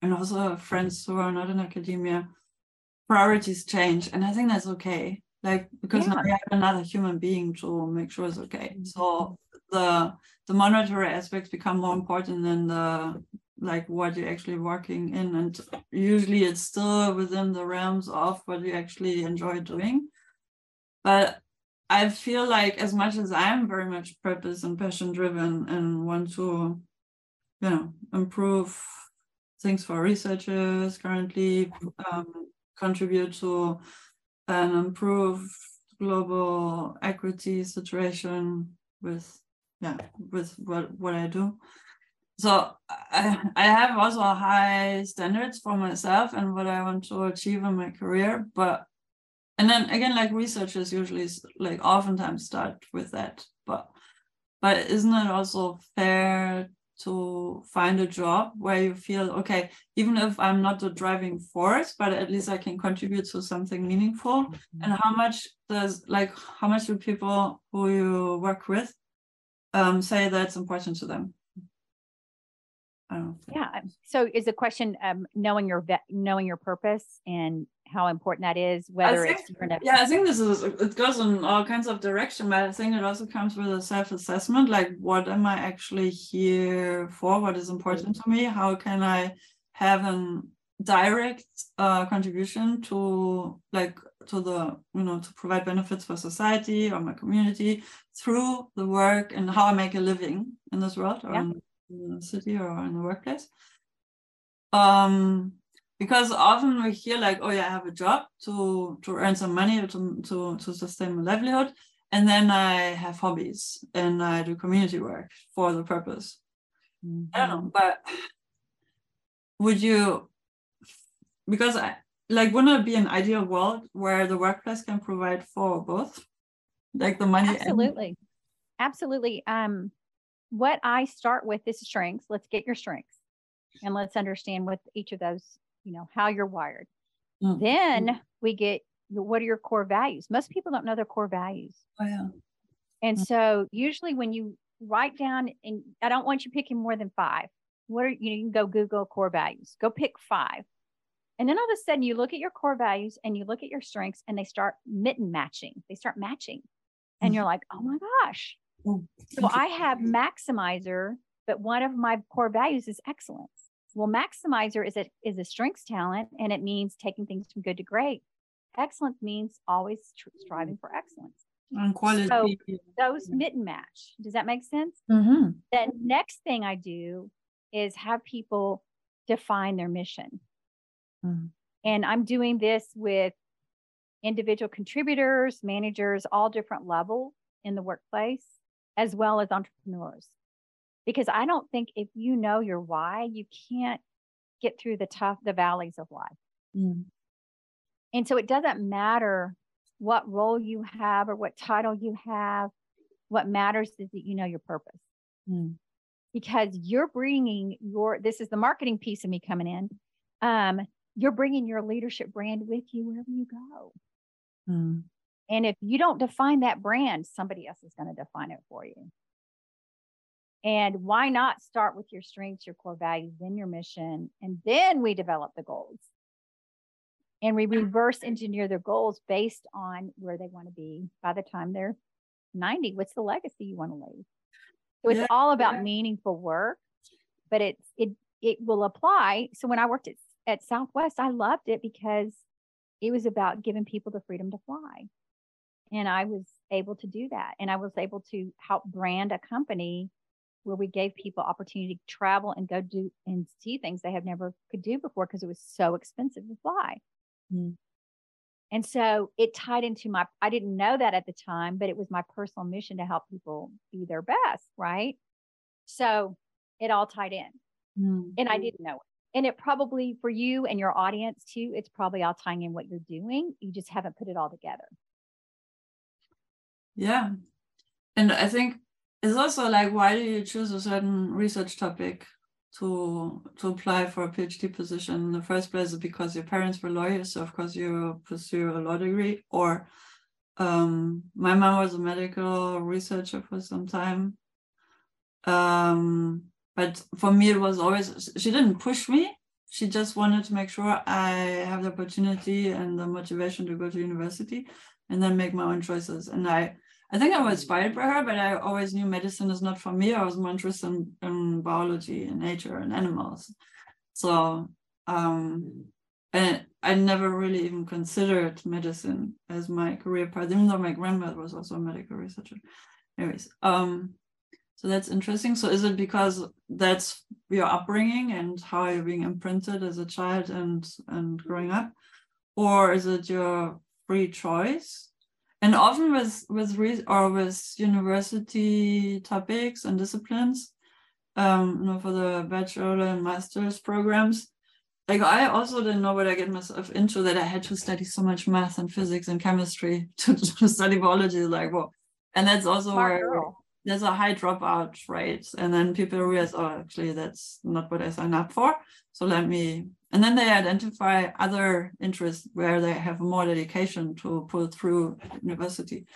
and also friends who are not in academia priorities change and i think that's okay like because yeah. now you have another human being to make sure it's okay so the the monetary aspects become more important than the like what you're actually working in. And usually it's still within the realms of what you actually enjoy doing. But i feel like as much as i'm very much purpose and passion driven and want to you know improve things for researchers currently um, contribute to an improved global equity situation with yeah with what what i do so I, I have also high standards for myself and what I want to achieve in my career. But and then again, like researchers usually like oftentimes start with that. But but isn't it also fair to find a job where you feel okay, even if I'm not the driving force, but at least I can contribute to something meaningful. Mm-hmm. And how much does like how much do people who you work with um, say that's important to them? Yeah. So is the question um, knowing your knowing your purpose and how important that is whether think, it's yeah i think this is it goes in all kinds of direction but i think it also comes with a self-assessment like what am i actually here for what is important to me how can i have a direct uh, contribution to like to the you know to provide benefits for society or my community through the work and how i make a living in this world or yeah. in, in the city or in the workplace um because often we hear like oh yeah i have a job to to earn some money to to, to sustain my livelihood and then i have hobbies and i do community work for the purpose mm-hmm. i don't know but would you because I like wouldn't it be an ideal world where the workplace can provide for both? Like the money Absolutely. And- Absolutely. Um what I start with is strengths. Let's get your strengths and let's understand what each of those, you know, how you're wired. Mm-hmm. Then we get what are your core values? Most people don't know their core values. Oh yeah. And mm-hmm. so usually when you write down and I don't want you picking more than five. What are you, know, you can go Google core values. Go pick five and then all of a sudden, you look at your core values and you look at your strengths, and they start mitten matching. They start matching. And mm-hmm. you're like, oh my gosh. Oh, so I have maximizer, but one of my core values is excellence. Well, maximizer is a, is a strengths talent, and it means taking things from good to great. Excellence means always tr- striving for excellence. And quality. So those mitten match. Does that make sense? Mm-hmm. Then next thing I do is have people define their mission. Mm-hmm. And I'm doing this with individual contributors, managers, all different levels in the workplace, as well as entrepreneurs. Because I don't think if you know your why, you can't get through the tough, the valleys of life. Mm. And so it doesn't matter what role you have or what title you have. What matters is that you know your purpose. Mm. Because you're bringing your, this is the marketing piece of me coming in. Um, you're bringing your leadership brand with you wherever you go. Mm. And if you don't define that brand, somebody else is going to define it for you. And why not start with your strengths, your core values, then your mission, and then we develop the goals. And we reverse engineer their goals based on where they want to be by the time they're 90. What's the legacy you want to leave? So it's all about meaningful work, but it's it it will apply. So when I worked at at Southwest, I loved it because it was about giving people the freedom to fly. And I was able to do that. And I was able to help brand a company where we gave people opportunity to travel and go do and see things they have never could do before because it was so expensive to fly. Mm. And so it tied into my, I didn't know that at the time, but it was my personal mission to help people be their best. Right. So it all tied in. Mm. And I didn't know it and it probably for you and your audience too it's probably all tying in what you're doing. You just haven't put it all together. Yeah. And i think it's also like why do you choose a certain research topic to to apply for a phd position in the first place? Is because your parents were lawyers so of course you pursue a law degree? Or um, my mom was a medical researcher for some time. Um, but for me it was always she didn't push me. She just wanted to make sure i have the opportunity and the motivation to go to university and then make my own choices. And i i think i was inspired by her but i always knew medicine is not for me. I was more interested in, in biology and nature and animals. So um and I never really even considered medicine as my career path, even though my grandmother was also a medical researcher. Anyways, um, so that's interesting. So is it because that's your upbringing and how you're being imprinted as a child and and growing up, or is it your free choice? And often with with re- or with university topics and disciplines, um, you know, for the bachelor and master's programs, like I also didn't know what I get myself into that I had to study so much math and physics and chemistry to, to study biology. Like, well, and that's also Smart where girl there's a high dropout rate. And then people realize oh actually that's not what i signed up for. So let me and then they identify other interests where they have more dedication to pull through university.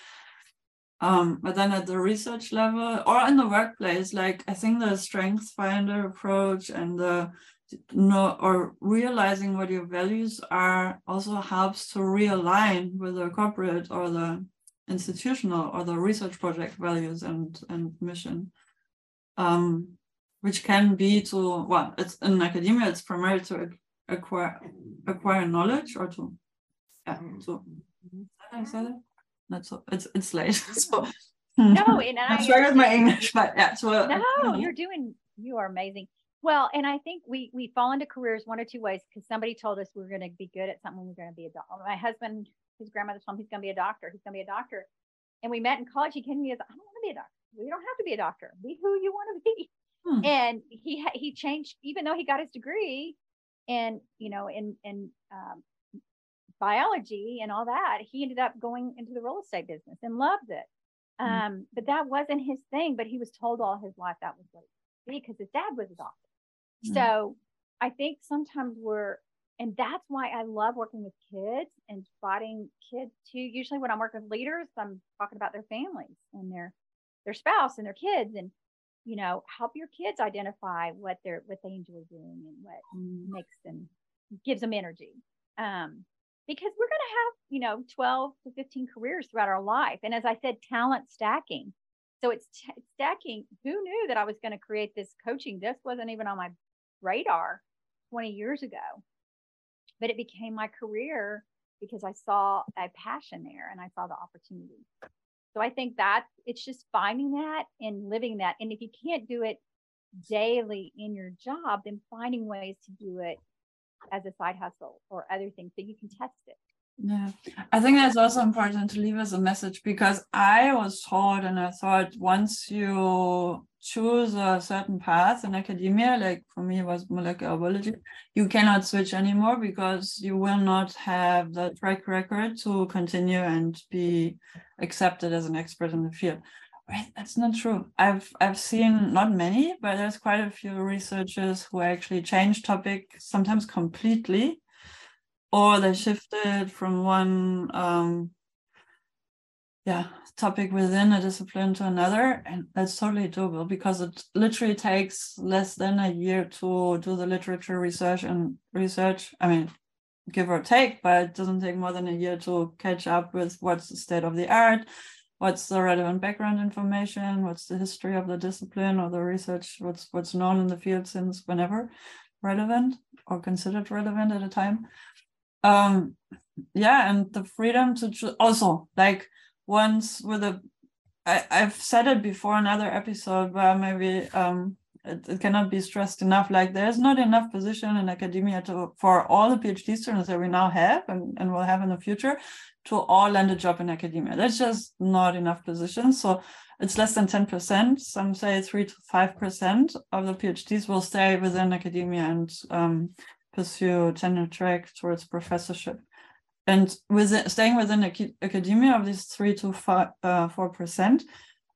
Um, but then at the research level or in the workplace like i think the strengths finder approach and the know or realizing what your values are also helps to realign with the corporate or the institutional or the research project values and and mission um, which can be to well it's in academia it's primarily to acquire acquire knowledge or to yeah mm. to I say that? Not so it's it's late so no and I'm sorry with my English but yeah so uh, no you're doing you are amazing well, and I think we we fall into careers one or two ways because somebody told us we are going to be good at something. We're going to be a doctor. My husband, his grandmother told him he's going to be a doctor. He's going to be a doctor. And we met in college. He came to me as, I don't want to be a doctor. We don't have to be a doctor. Be who you want to be. Hmm. And he he changed, even though he got his degree, and you know, in in um, biology and all that, he ended up going into the real estate business and loved it. Hmm. Um, but that wasn't his thing. But he was told all his life that was what it be because his dad was a doctor. Mm-hmm. So I think sometimes we're, and that's why I love working with kids and spotting kids too. Usually when I'm working with leaders, I'm talking about their families and their their spouse and their kids and you know help your kids identify what they're what they enjoy doing and what makes them gives them energy. Um, because we're going to have you know 12 to 15 careers throughout our life. And as i said talent stacking. So it's t- stacking. Who knew that i was going to create this coaching? This wasn't even on my radar 20 years ago. But it became my career because I saw a passion there and I saw the opportunity. So I think that it's just finding that and living that. And if you can't do it daily in your job, then finding ways to do it as a side hustle or other things so you can test it. Yeah, I think that's also important to leave as a message because I was taught and I thought once you choose a certain path in academia, like for me it was molecular biology, you cannot switch anymore because you will not have the track record to continue and be accepted as an expert in the field. Right, that's not true. I've I've seen not many, but there's quite a few researchers who actually change topic sometimes completely or they shifted from one um, yeah topic within a discipline to another and that's totally doable because it literally takes less than a year to do the literature research and research. I mean give or take but it doesn't take more than a year to catch up with what's the state of the art what's the relevant background information what's the history of the discipline or the research what's what's known in the field since whenever relevant or considered relevant at a time. Um yeah and the freedom to cho- also like once with a I, I've said it before another episode where maybe um it, it, cannot be stressed enough. Like there's not enough position in academia to for all the phd students that we now have and, and will have in the future to all land a job in academia. That's just not enough positions so it's less than 10% some say 3 to 5% of the phds will stay within academia and um, pursue tenure track towards professorship. And within, staying within academia of these three to five, uh, four percent,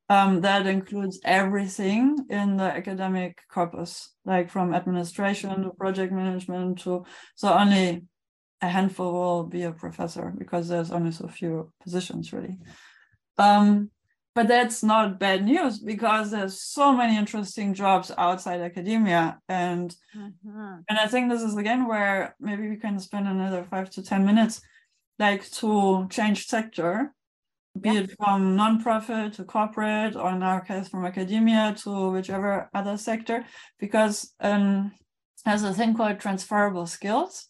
um, that includes everything in the academic corpus, like from administration to project management to so only a handful will be a professor because there's only so few positions really. Um, but that's not bad news because there's so many interesting jobs outside academia and mm-hmm. and i think this is again where maybe we can spend another five to ten minutes like to change sector be yeah. it from nonprofit to corporate or in our case from academia to whichever other sector because um, there's a thing called transferable skills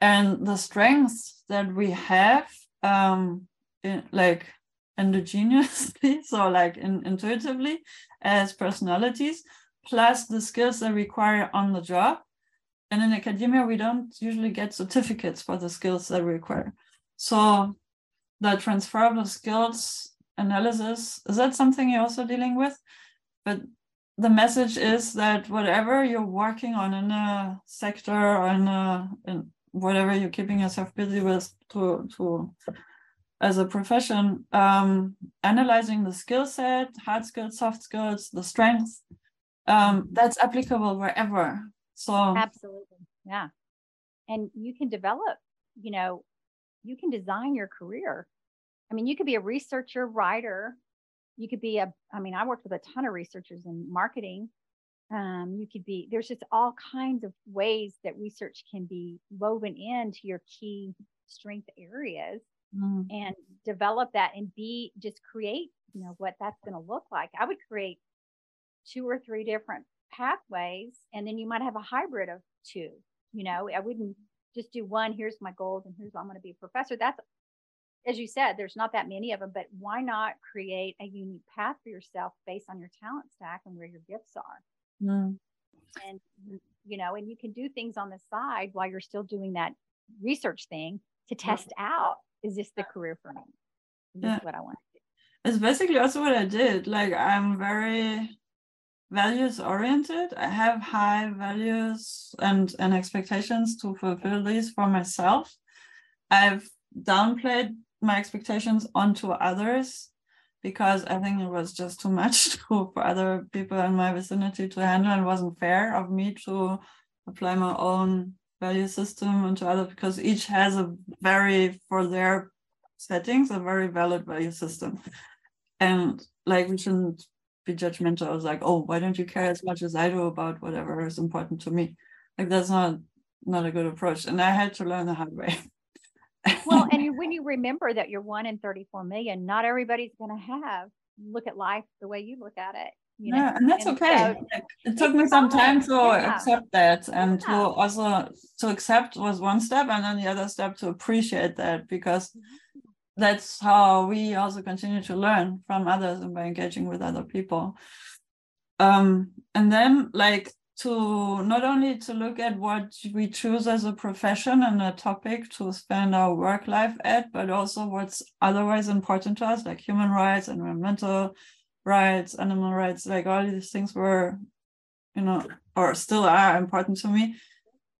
and the strengths that we have um, in, like endogenously, so like in, intuitively as personalities, plus the skills they require on the job. And in academia, we don't usually get certificates for the skills they require. So the transferable skills analysis, is that something you're also dealing with? But the message is that whatever you're working on in a sector or in a in whatever you're keeping yourself busy with to to as a profession, um, analyzing the skill set, hard skills, soft skills, the strengths, um, that's applicable wherever. So absolutely, yeah. And you can develop, you know, you can design your career. I mean, you could be a researcher, writer. You could be a, I mean, I worked with a ton of researchers in marketing Um, you could be there's just all kinds of ways that research can be woven into your key strength areas mm. and develop that and be just create you know what that's going to look like i would create two or three different pathways and then you might have a hybrid of two you know i wouldn't just do one here's my goals and here's i'm going to be a professor. That's as you said there's not that many of them but why not create a unique path for yourself based on your talent stack and where your gifts are? Mm. and you know and you can do things on the side while you're still doing that research thing to test out is this the career for me? Is this yeah. what i want to do. It's basically also what i did. Like i'm very values oriented. I have high values and, and expectations to fulfill these for myself. I've downplayed my expectations onto others because I think it was just too much to, for other people in my vicinity to handle and wasn't fair of me to apply my own value system onto others because each has a very for their settings a very valid value system and like we shouldn't be judgmental. I was like, oh, why don't you care as much as I do about whatever is important to me? Like that's not not a good approach. And I had to learn the hard way. well, and when you remember that you're one in 34 million, not everybody's going to have look at life the way you look at it. You know? Yeah, and that's and okay. So it took me some time to yeah. accept that and yeah. to also to accept was one step and then the other step to appreciate that because mm-hmm that's how we also continue to learn from others and by engaging with other people. Um, and then like to not only to look at what we choose as a profession and a topic to spend our work life at but also what's otherwise important to us like human rights environmental rights animal rights like all these things were you know or still are important to me.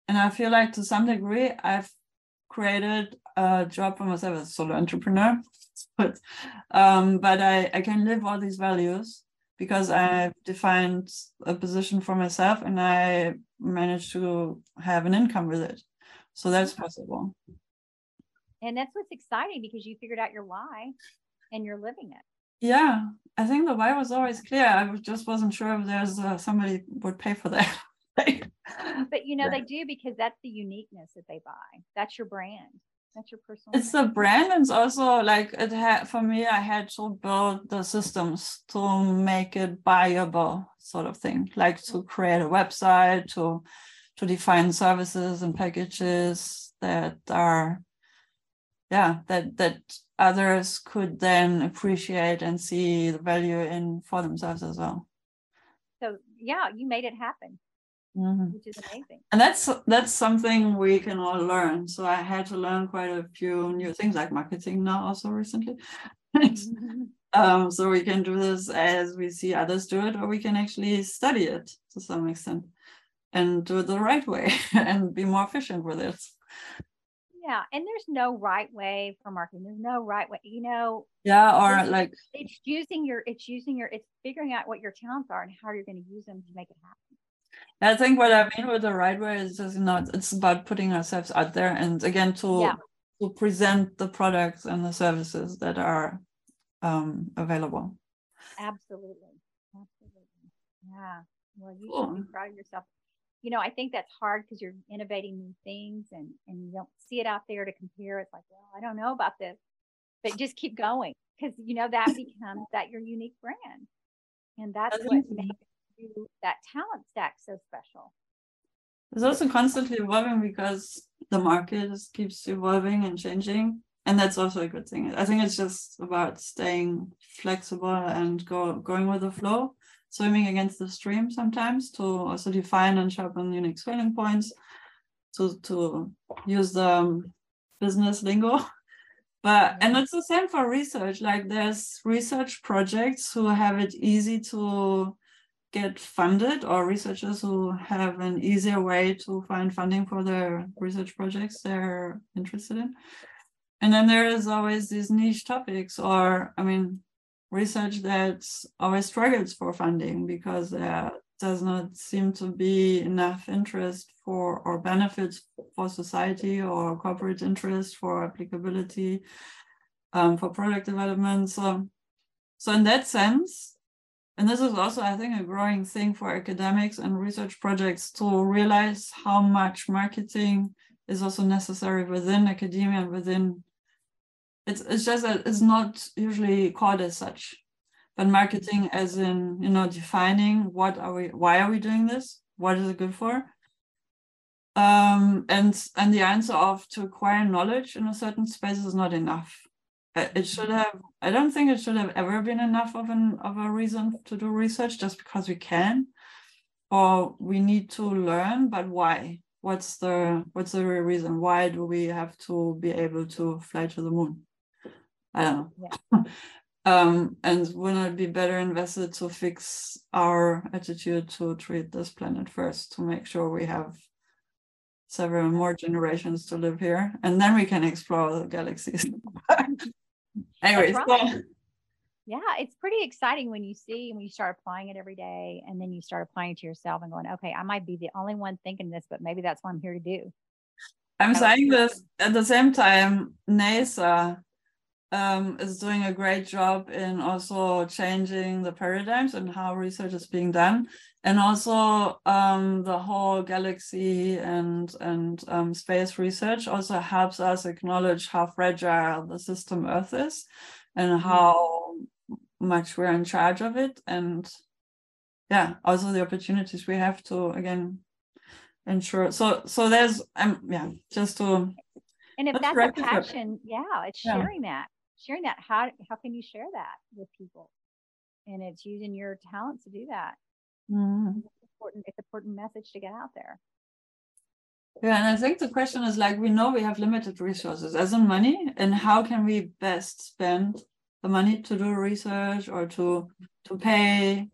And i feel like to some degree i've created a job for myself as a solo entrepreneur, but um, but I, I can live all these values because I've defined a position for myself and I managed to have an income with it. So that's possible. And that's what's exciting because you figured out your why and you're living it. Yeah, I think the why was always clear. I just wasn't sure if there's uh, somebody would pay for that. but you know yeah. they do because that's the uniqueness that they buy. That's your brand. That's your personal. It's the brand, and it's also like it had for me. I had to build the systems to make it buyable, sort of thing. Like to create a website, to to define services and packages that are, yeah, that that others could then appreciate and see the value in for themselves as well. So yeah, you made it happen. Mm-hmm. which is amazing. And that's that's something we can all learn. So I had to learn quite a few new things like marketing now also recently. Mm-hmm. um, so we can do this as we see others do it, or we can actually study it to some extent and do it the right way and be more efficient with it. Yeah, and there's no right way for marketing. There's no right way, you know. Yeah, or like it's using your it's using your it's figuring out what your talents are and how you're going to use them to make it happen. I think what I mean with the right way is just you know it's about putting ourselves out there and again to yeah. to present the products and the services that are um, available. Absolutely, absolutely, yeah. Well, you cool. should be proud of yourself. You know, I think that's hard because you're innovating new things and and you don't see it out there to compare. It's like, well, I don't know about this, but just keep going because you know that becomes that your unique brand, and that's what makes you that talent stack so special? It's also constantly evolving because the market keeps evolving and changing. And that's also a good thing. I think it's just about staying flexible and go going with the flow, swimming against the stream sometimes to also define and sharpen unique selling points, to to use the um, business lingo. But and it's the same for research. Like there's research projects who have it easy to get funded or researchers who have an easier way to find funding for their research projects they're interested in. And then there is always these niche topics, or I mean, research that always struggles for funding because there does not seem to be enough interest for or benefits for society or corporate interest for applicability um, for product development. So, so in that sense, and this is also i think a growing thing for academics and research projects to realize how much marketing is also necessary within academia and within it's it's just that it's not usually called as such but marketing as in you know defining what are we why are we doing this? What is it good for? Um, and and the answer of to acquire knowledge in a certain space is not enough it should have i don't think it should have ever been enough of an of a reason to do research just because we can or we need to learn but why? What's the what's the real reason? Why do we have to be able to fly to the moon? I don't know. Yeah. um and wouldn't it be better invested to fix our attitude to treat this planet first to make sure we have several more generations to live here? And then we can explore the galaxies Anyways, right. yeah, it's pretty exciting when you see when you start applying it every day and then you start applying it to yourself and going, okay, I might be the only one thinking this, but maybe that's what I'm here to do. I'm saying this at the same time, NASA um, is doing a great job in also changing the paradigms and how research is being done, and also um, the whole galaxy and and um, space research also helps us acknowledge how fragile the system Earth is, and mm-hmm. how much we're in charge of it, and yeah, also the opportunities we have to again ensure. So so there's um yeah just to and if that's a passion, yeah, it's sharing yeah. that sharing that how how can you share that with people? And it's using your talents to do that. Mm. it's important it's important message to get out there. Yeah and i think the question is like we know we have limited resources as in money and how can we best spend the money to do research or to to pay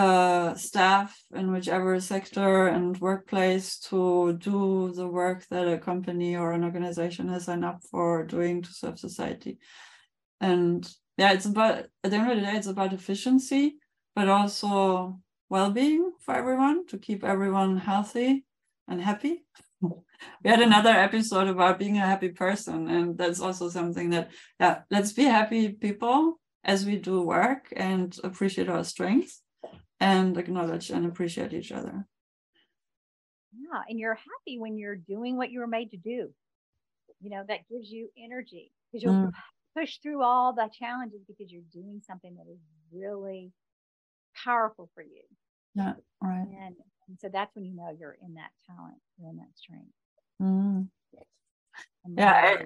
uh, staff in whichever sector and workplace to do the work that a company or an organization has signed up for doing to serve society. And yeah, it's about at the end of the day, it's about efficiency, but also well-being for everyone to keep everyone healthy and happy. we had another episode about being a happy person, and that's also something that yeah, let's be happy people as we do work and appreciate our strengths and acknowledge and appreciate each other. Yeah, and you're happy when you're doing what you were made to do. You know, that gives you energy because you'll mm. push through all the challenges because you're doing something that is really powerful for you. Yeah, right. And, and so that's when you know you're in that talent, you're in that strength. Mm. Yeah,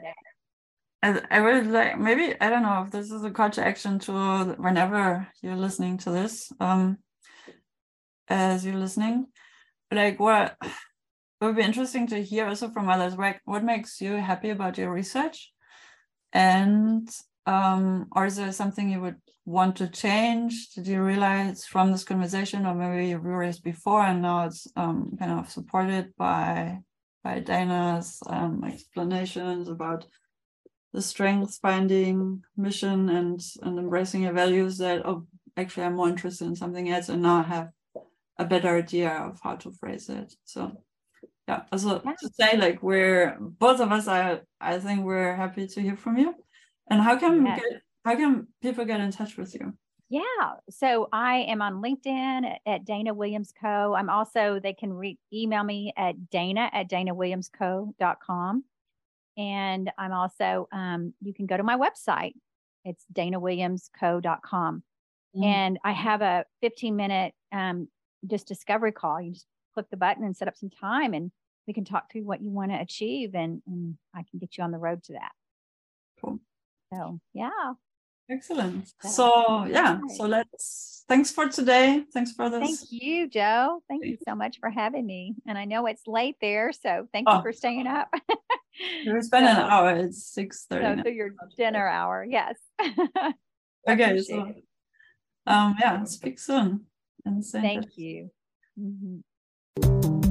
I, I would like maybe I don't know if this is a call to action to whenever you're listening to this. Um, as you're listening. Like what it would be interesting to hear also from others like what makes you happy about your research? And um or is there something you would want to change? Did you realize from this conversation or maybe you realized before and now it's um kind of supported by by dana's um explanations about the strength finding mission and and embracing your values that oh actually i'm more interested in something else and now i have a better idea of how to phrase it. So yeah, also yeah. to say like we're both of us are I think we're happy to hear from you. And how can yes. get, how can people get in touch with you? Yeah. So I am on LinkedIn at, at Dana Williams Co. I'm also, they can re- email me at dana at danawilliamsco.com. And I'm also, um, you can go to my website. It's danawilliamsco.com. Mm. And I have a 15 minute um, just discovery call. You just click the button and set up some time and we can talk through what you want to achieve and, and I can get you on the road to that. Cool. So yeah. Excellent. So yeah, so let's thanks for today. Thanks for this. Thank you, Jo. Thank you so much for having me. And I know it's late there, so thank oh. you for staying up. it's been so, an hour. It's six thirty. So, your dinner hour, yes. okay, so um yeah, speak soon. Thank you. Mm-hmm.